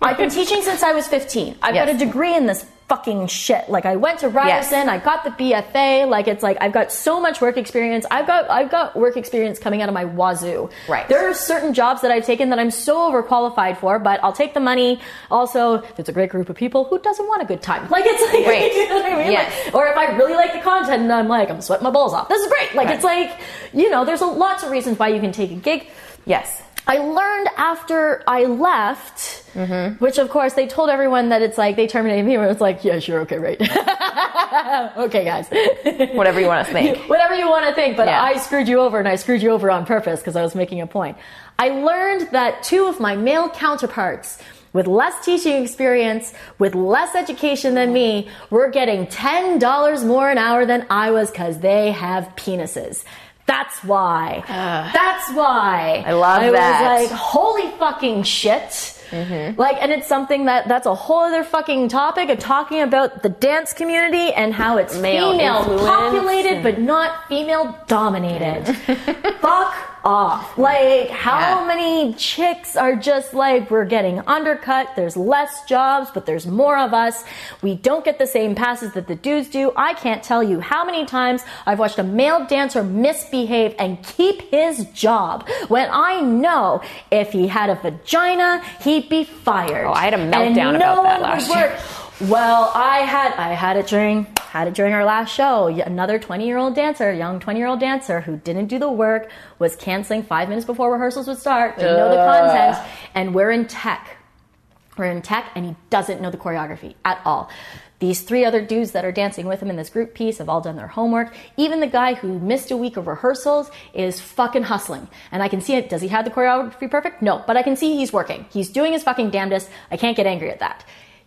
I've been teaching since I was 15. I've got a degree in this fucking shit. Like I went to Ryerson, I got the BFA. Like it's like I've got so much work experience. I've got I've got work experience coming out of my wazoo. Right. There are certain jobs that I've taken that I'm so overqualified for, but I'll take the money. Also, it's a great group of people who doesn't want a good time. Like it's like Right. you know what I mean? Yes. Like, or if I really like the content and I'm like I'm sweating my balls off. This is great. Like Right. it's like you know there's a, lots of reasons why you can take a gig. Yes. I learned after I left, Mm-hmm. which of course they told everyone that it's like they terminated me, and it's like, yeah, sure, okay, right. okay, guys. Whatever you want to think. Whatever you want to think, but Yeah. I screwed you over and I screwed you over on purpose because I was making a point. I learned that two of my male counterparts with less teaching experience, with less education than me, were getting $10 more an hour than I was because they have penises. That's why. That's why. I love I that. was like, holy fucking shit. Mm-hmm. Like, and it's something that that's a whole other fucking topic of talking about the dance community and how it's Male female populated but not female dominated. Fuck off. Like, how Yeah. many chicks are just like, we're getting undercut, there's less jobs, but there's more of us. We don't get the same passes that the dudes do. I can't tell you how many times I've watched a male dancer misbehave and keep his job when I know if he had a vagina, he'd be fired. Oh, I had a And meltdown no about that last would year. work. Well, I had I had it during had it during our last show. Another 20 year old dancer, young 20 year old dancer who didn't do the work, was canceling five minutes before rehearsals would start. Didn't know the content, and we're in tech. We're in tech, and he doesn't know the choreography at all. These three other dudes that are dancing with him in this group piece have all done their homework. Even the guy who missed a week of rehearsals is fucking hustling. And I can see it. Does he have the choreography perfect? No, but I can see he's working. He's doing his fucking damnedest. I can't get angry at that.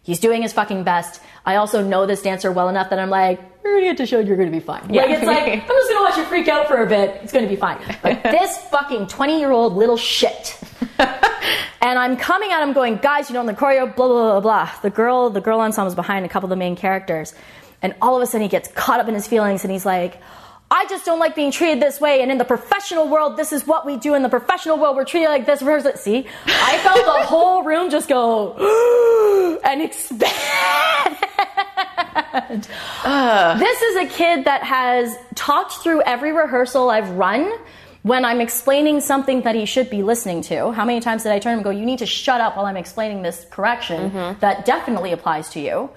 He's doing his fucking best. I also know this dancer well enough that I'm like, you're gonna get to show you're gonna be fine. Like it's like, I'm just gonna watch you freak out for a bit. It's gonna be fine. But this fucking 20 year old little shit. and I'm coming at him going, guys, you know, in the choreo, blah, blah, blah, blah. The girl, the girl ensemble is behind a couple of the main characters. And all of a sudden he gets caught up in his feelings and he's like, I just don't like being treated this way. And in the professional world, this is what we do. In the professional world, we're treated like this. It? See, I felt the whole room just go and expand. This is a kid that has talked through every rehearsal I've run when I'm explaining something that he should be listening to. How many times did I turn him and go, You need to shut up while I'm explaining this correction mm-hmm. that definitely applies to you?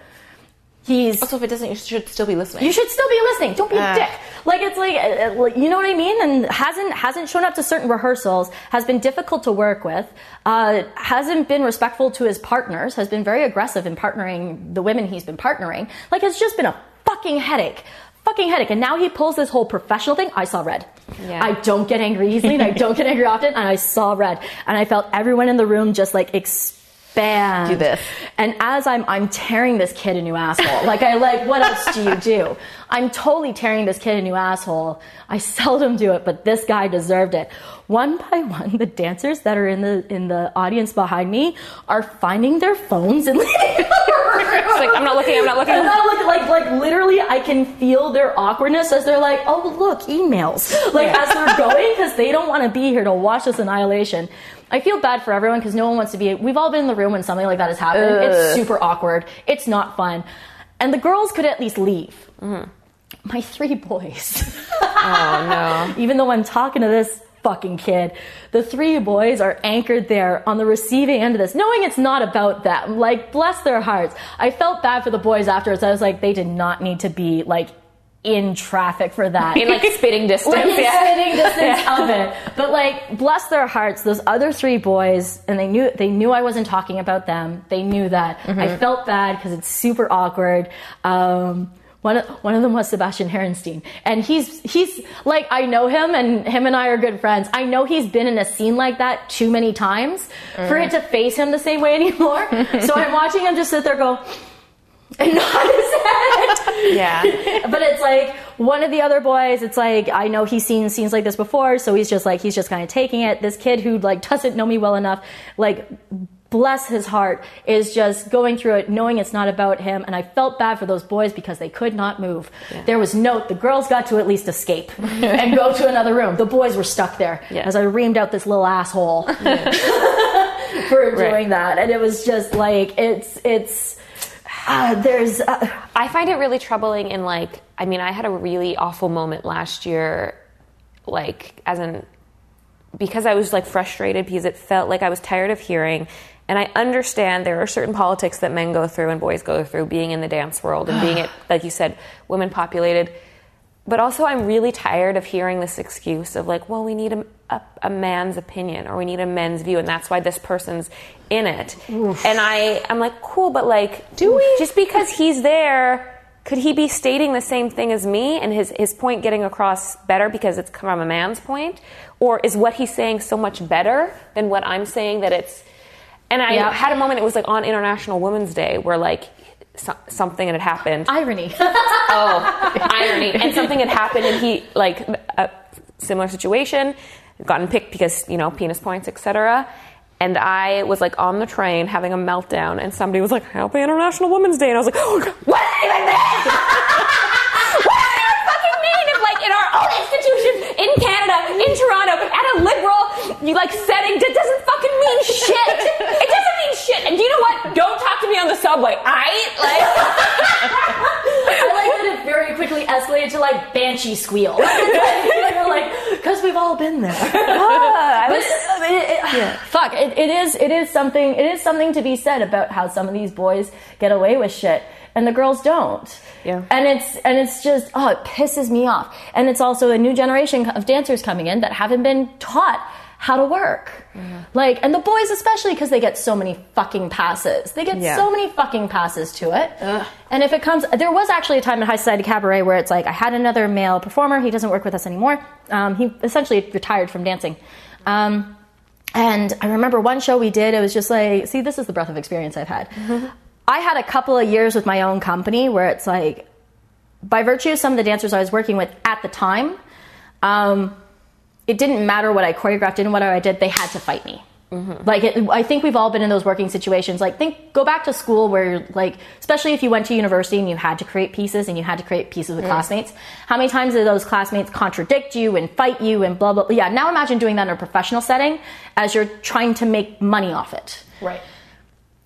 He's Also, if it doesn't, you should still be listening. you should still be listening. Don't be a Ah. dick. Like it's like, uh, uh, like, you know what I mean? And hasn't hasn't shown up to certain rehearsals. Has been difficult to work with. Uh, hasn't been respectful to his partners. Has been very aggressive in partnering the women he's been partnering. Like it's just been a fucking headache. Fucking headache. And now he pulls this whole professional thing. I saw red. Yeah. I don't get angry easily and I don't get angry often. And I saw red. And I felt everyone in the room just like Do this. And as I'm, I'm tearing this kid a new asshole. Like I like, what else do you do? I'm totally tearing this kid a new asshole. I seldom do it, but this guy deserved it. One by one, the dancers that are in the in the audience behind me are finding their phones and leaving the room. It's like, I'm not looking, I'm not looking. And I look like like literally I can feel their awkwardness as they're like, oh look, emails. Like as they're going because they don't want to be here to watch this annihilation. I feel bad for everyone because no one wants to be. We've all been in the room when something like that has happened. It's super awkward. It's not fun, and the girls could at least leave. Mm-hmm. My three boys. Oh no. Even though I'm talking to this fucking kid, the three boys are anchored there on the receiving end of this, knowing it's not about them. Like, bless their hearts. I felt bad for the boys afterwards. I was like, they did not need to be like in traffic for that. In like spitting distance. Like, yeah. spitting distance of it. But like, bless their hearts, those other three boys, and they knew they knew I wasn't talking about them. They knew that. I felt bad because it's super awkward. Um, one of, one of them was Sebastian Herenstein, and he's he's like I know him, and him and I are good friends. I know he's been in a scene like that too many times for it to face him the same way anymore. so I'm watching him just sit there go. And nod his head. Yeah. But it's like one of the other boys, it's like I know he's seen scenes like this before, so he's just like he's just kind of taking it. This kid who like doesn't know me well enough, like bless his heart, is just going through it knowing it's not about him. And I felt bad for those boys because they could not move. There was no the girls got to at least escape and go to another room. The boys were stuck there Yeah. as I reamed out this little asshole for doing that. And it was just like it's it's uh, there's uh, I find it really troubling in like I mean I had a really awful moment last year like as in because I was like frustrated because it felt like I was tired of hearing and I understand there are certain politics that men go through and boys go through being in the dance world and being it like you said women populated. But also I'm really tired of hearing this excuse of like well we need a, a, a man's opinion or we need a men's view and that's why this person's in it and I I'm like cool but like do we just because he's there could he be stating the same thing as me and his, his point getting across better because it's from a man's point? Or is what he's saying so much better than what I'm saying that it's. And I Yeah. had a moment, it was like on International Women's Day, where like so, something had happened. irony. oh, irony. And something had happened, and he, like, a similar situation, gotten picked because, you know, penis points, etc. And I was like on the train having a meltdown, and somebody was like, Happy International Women's Day. And I was like, oh, What do you even mean? what do you fucking mean if, like, in our own institution, in Canada, in Toronto, at a liberal, you like setting, that doesn't fucking mean shit. It doesn't mean shit. And do you know what? Don't talk to me on the subway, alright? Like, I like that it very quickly escalated to like banshee squeal. like because we've all been there. I But was- it, it, it- fuck, it is it is something it is something to be said about how some of these boys get away with shit and the girls don't. Yeah. And it's and it's just oh it pisses me off. And it's also a new generation of dancers coming in that haven't been taught how to work. Like and the boys especially because they get so many fucking passes. They get Yeah. so many fucking passes to it. And if it comes, there was actually a time in High Society Cabaret where it's like I had another male performer. He doesn't work with us anymore. Um, he essentially retired from dancing. Um, and I remember one show we did. It was just like, see, this is the breadth of experience I've had. I had a couple of years with my own company where it's like, by virtue of some of the dancers I was working with at the time, um, it didn't matter what I choreographed and what I did, they had to fight me. Like, it, I think we've all been in those working situations. Like, think, go back to school where, like, especially if you went to university and you had to create pieces and you had to create pieces with classmates. How many times did those classmates contradict you and fight you and blah, blah, blah? Yeah, now imagine doing that in a professional setting as you're trying to make money off it Right.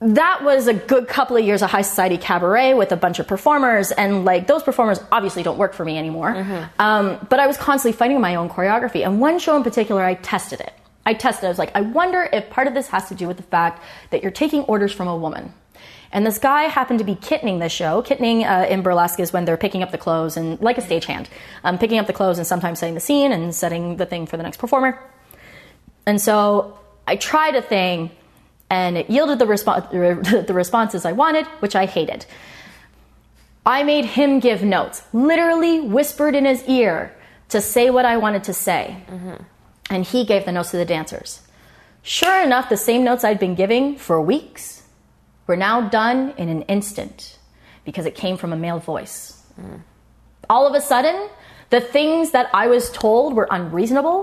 That was a good couple of years of high society cabaret with a bunch of performers and like those performers obviously don't work for me anymore um, but i was constantly fighting my own choreography and one show in particular i tested it i tested it i was like i wonder if part of this has to do with the fact that you're taking orders from a woman and this guy happened to be kittening the show. Kittening uh, in burlesque is when they're picking up the clothes and like a stagehand, um, picking up the clothes and sometimes setting the scene and setting the thing for the next performer. And so I tried a thing, and it yielded the, respo- the responses I wanted, which I hated. I made him give notes, literally whispered in his ear to say what I wanted to say. Mm-hmm. And he gave the notes to the dancers. Sure enough, the same notes I'd been giving for weeks were now done in an instant because it came from a male voice. Mm. All of a sudden, the things that I was told were unreasonable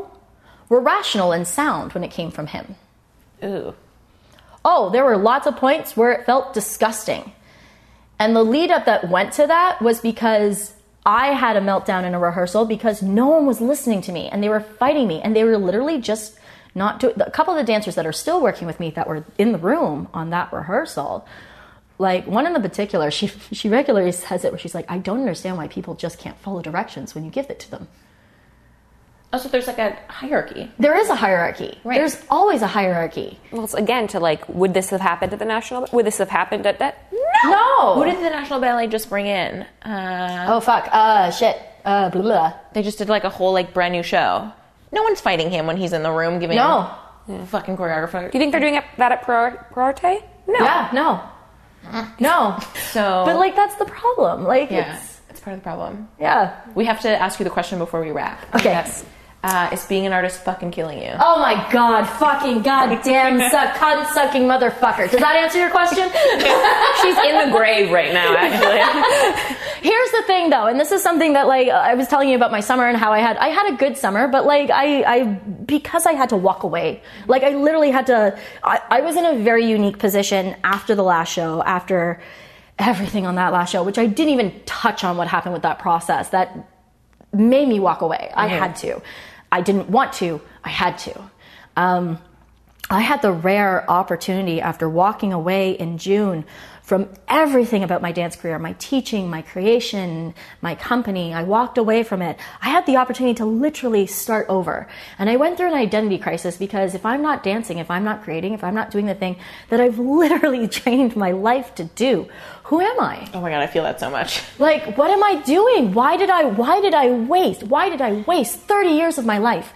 were rational and sound when it came from him. Ooh. Oh, there were lots of points where it felt disgusting. And the lead up that went to that was because I had a meltdown in a rehearsal because no one was listening to me and they were fighting me and they were literally just not doing. A couple of the dancers that are still working with me that were in the room on that rehearsal, like one in the particular, she she regularly says it where she's like, I don't understand why people just can't follow directions when you give it to them. Oh, so there's like a hierarchy. There is a hierarchy. Right. There's always a hierarchy. Well, it's again to like, would this have happened at the national? Would this have happened at that? No. Who did the National Ballet just bring in? Uh, oh fuck. Uh shit. Uh blah, blah. they just did like a whole like brand new show. No one's fighting him when he's in the room giving No. fucking choreographer. Do you think they're doing it- that at Pro Proarte? No. Yeah. No. No. So, But like that's the problem. Like yeah, it's it's part of the problem. yeah. We have to ask you the question before we wrap. Okay. Yes. Uh, is being an artist fucking killing you? Oh my god, fucking goddamn suck cunt sucking motherfucker. Does that answer your question? She's in the grave right now, actually. Here's the thing though, and this is something that like I was telling you about my summer and how I had I had a good summer, but like I I because I had to walk away. Like I literally had to I, I was in a very unique position after the last show, after everything on that last show, which I didn't even touch on what happened with that process. That made me walk away. I had to. I didn't want to. I had to. Um, I had the rare opportunity after walking away in June from everything about my dance career, my teaching, my creation, my company. I walked away from it. I had the opportunity to literally start over. And I went through an identity crisis because if I'm not dancing, if I'm not creating, if I'm not doing the thing that I've literally trained my life to do, who am I? Oh my god, I feel that so much. Like, what am I doing? Why did I why did I waste? Why did I waste 30 years of my life?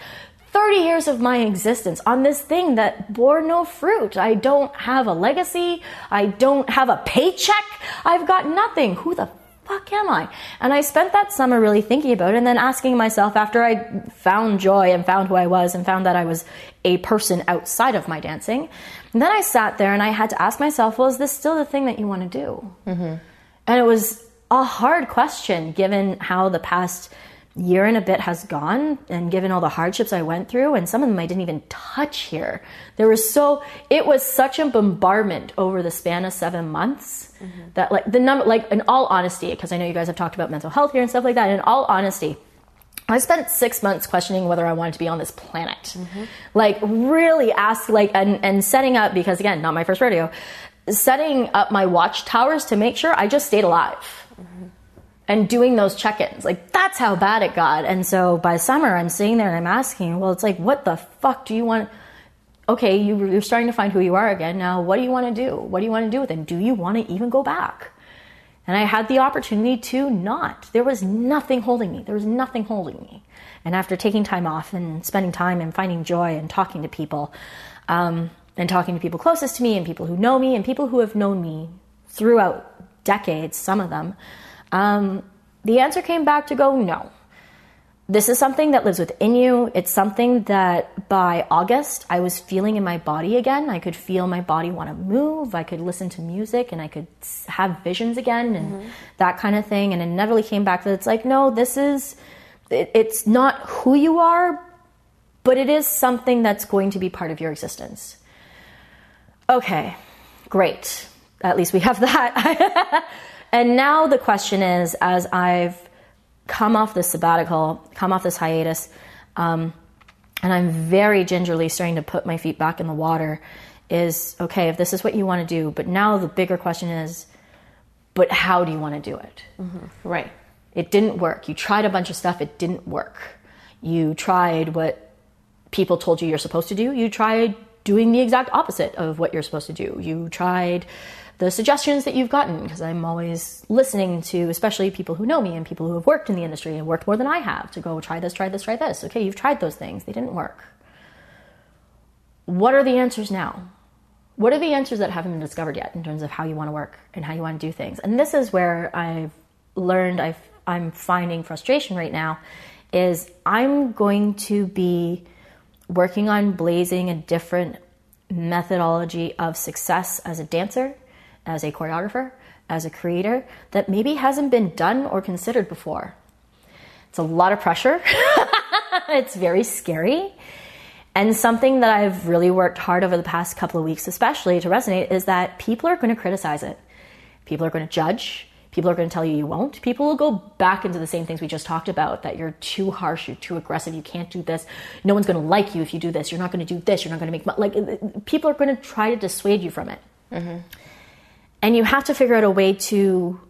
30 years of my existence on this thing that bore no fruit. I don't have a legacy. I don't have a paycheck. I've got nothing. Who the fuck am I? And I spent that summer really thinking about it and then asking myself after I found joy and found who I was and found that I was a person outside of my dancing. And then I sat there and I had to ask myself, well, is this still the thing that you want to do? Mm-hmm. And it was a hard question given how the past year and a bit has gone and given all the hardships I went through and some of them I didn't even touch here. There was so it was such a bombardment over the span of 7 months mm-hmm. that like the number like in all honesty because I know you guys have talked about mental health here and stuff like that in all honesty I spent six months questioning whether I wanted to be on this planet. Mm-hmm. Like really ask like and, and setting up because again, not my first rodeo, setting up my watchtowers to make sure I just stayed alive. And doing those check-ins. Like that's how bad it got. And so by summer I'm sitting there and I'm asking, well, it's like, what the fuck do you want? Okay, you, you're starting to find who you are again. Now, what do you want to do? What do you want to do with it? Do you want to even go back? And I had the opportunity to not. There was nothing holding me. There was nothing holding me. And after taking time off and spending time and finding joy and talking to people, um, and talking to people closest to me and people who know me and people who have known me throughout decades, some of them, um, the answer came back to go no. This is something that lives within you. It's something that by August I was feeling in my body again. I could feel my body want to move. I could listen to music and I could have visions again and that kind of thing. And it never really came back that it's like, no, this is, it, it's not who you are, but it is something that's going to be part of your existence. Okay, great. At least we have that. And now the question is as I've come off this sabbatical, come off this hiatus, um, and I'm very gingerly starting to put my feet back in the water, is okay, if this is what you want to do, but now the bigger question is, but how do you want to do it? Right. It didn't work. You tried a bunch of stuff, it didn't work. You tried what people told you you're supposed to do. You tried doing the exact opposite of what you're supposed to do. You tried the suggestions that you've gotten, because I'm always listening to, especially people who know me and people who have worked in the industry and worked more than I have, to go try this, try this, try this. Okay, you've tried those things, they didn't work. What are the answers now? What are the answers that haven't been discovered yet in terms of how you want to work and how you want to do things? And this is where I've learned I've, I'm finding frustration right now is I'm going to be working on blazing a different methodology of success as a dancer, as a choreographer, as a creator that maybe hasn't been done or considered before. It's a lot of pressure. it's very scary. And something that I've really worked hard over the past couple of weeks, especially to resonate, is that people are going to criticize it. People are going to judge. People are going to tell you you won't. People will go back into the same things we just talked about that you're too harsh, you're too aggressive, you can't do this. No one's going to like you if you do this. You're not going to do this. You're not going to make mo-" like people are going to try to dissuade you from it. Mm-hmm. And you have to figure out a way to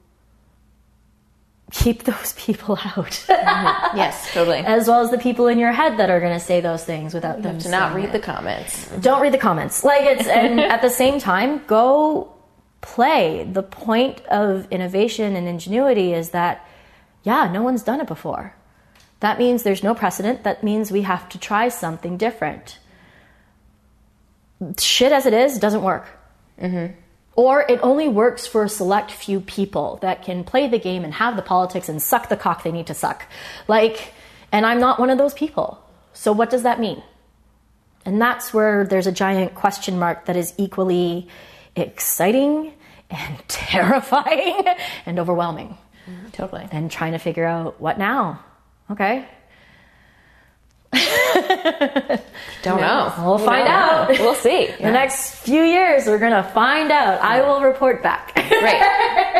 keep those people out, mm-hmm. Yes, totally. as well as the people in your head that are going to say those things without them to not read it the comments. don't read the comments. Like it's and at the same time, go play. The point of innovation and ingenuity is that yeah, no one's done it before. That means there's no precedent. That means we have to try something different. Shit as it is doesn't work. Mm-hmm. Or it only works for a select few people that can play the game and have the politics and suck the cock they need to suck. Like, and I'm not one of those people. So what does that mean? And that's where there's a giant question mark that is equally exciting and terrifying and overwhelming. Mm-hmm. Totally. And trying to figure out what now? Okay. Don't know. We'll find out. We'll see. The next few years, we're going to find out. I will report back. Great.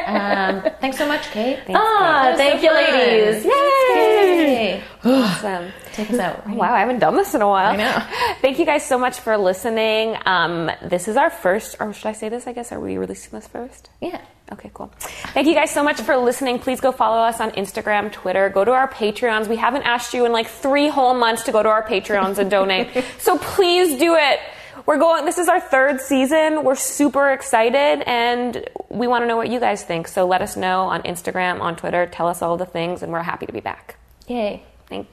Um, thanks so much, Kate. ah, was thank so you, fun. ladies. Yay! Yay. Awesome. Take us out. Wow, I haven't done this in a while. I know. Thank you guys so much for listening. Um, this is our first, or should I say this? I guess are we releasing this first? Yeah. Okay, cool. Thank you guys so much for listening. Please go follow us on Instagram, Twitter. Go to our Patreons. We haven't asked you in like three whole months to go to our Patreons and donate. So please do it. We're going, this is our third season. We're super excited and we want to know what you guys think. So let us know on Instagram, on Twitter. Tell us all the things and we're happy to be back. Yay. Thanks.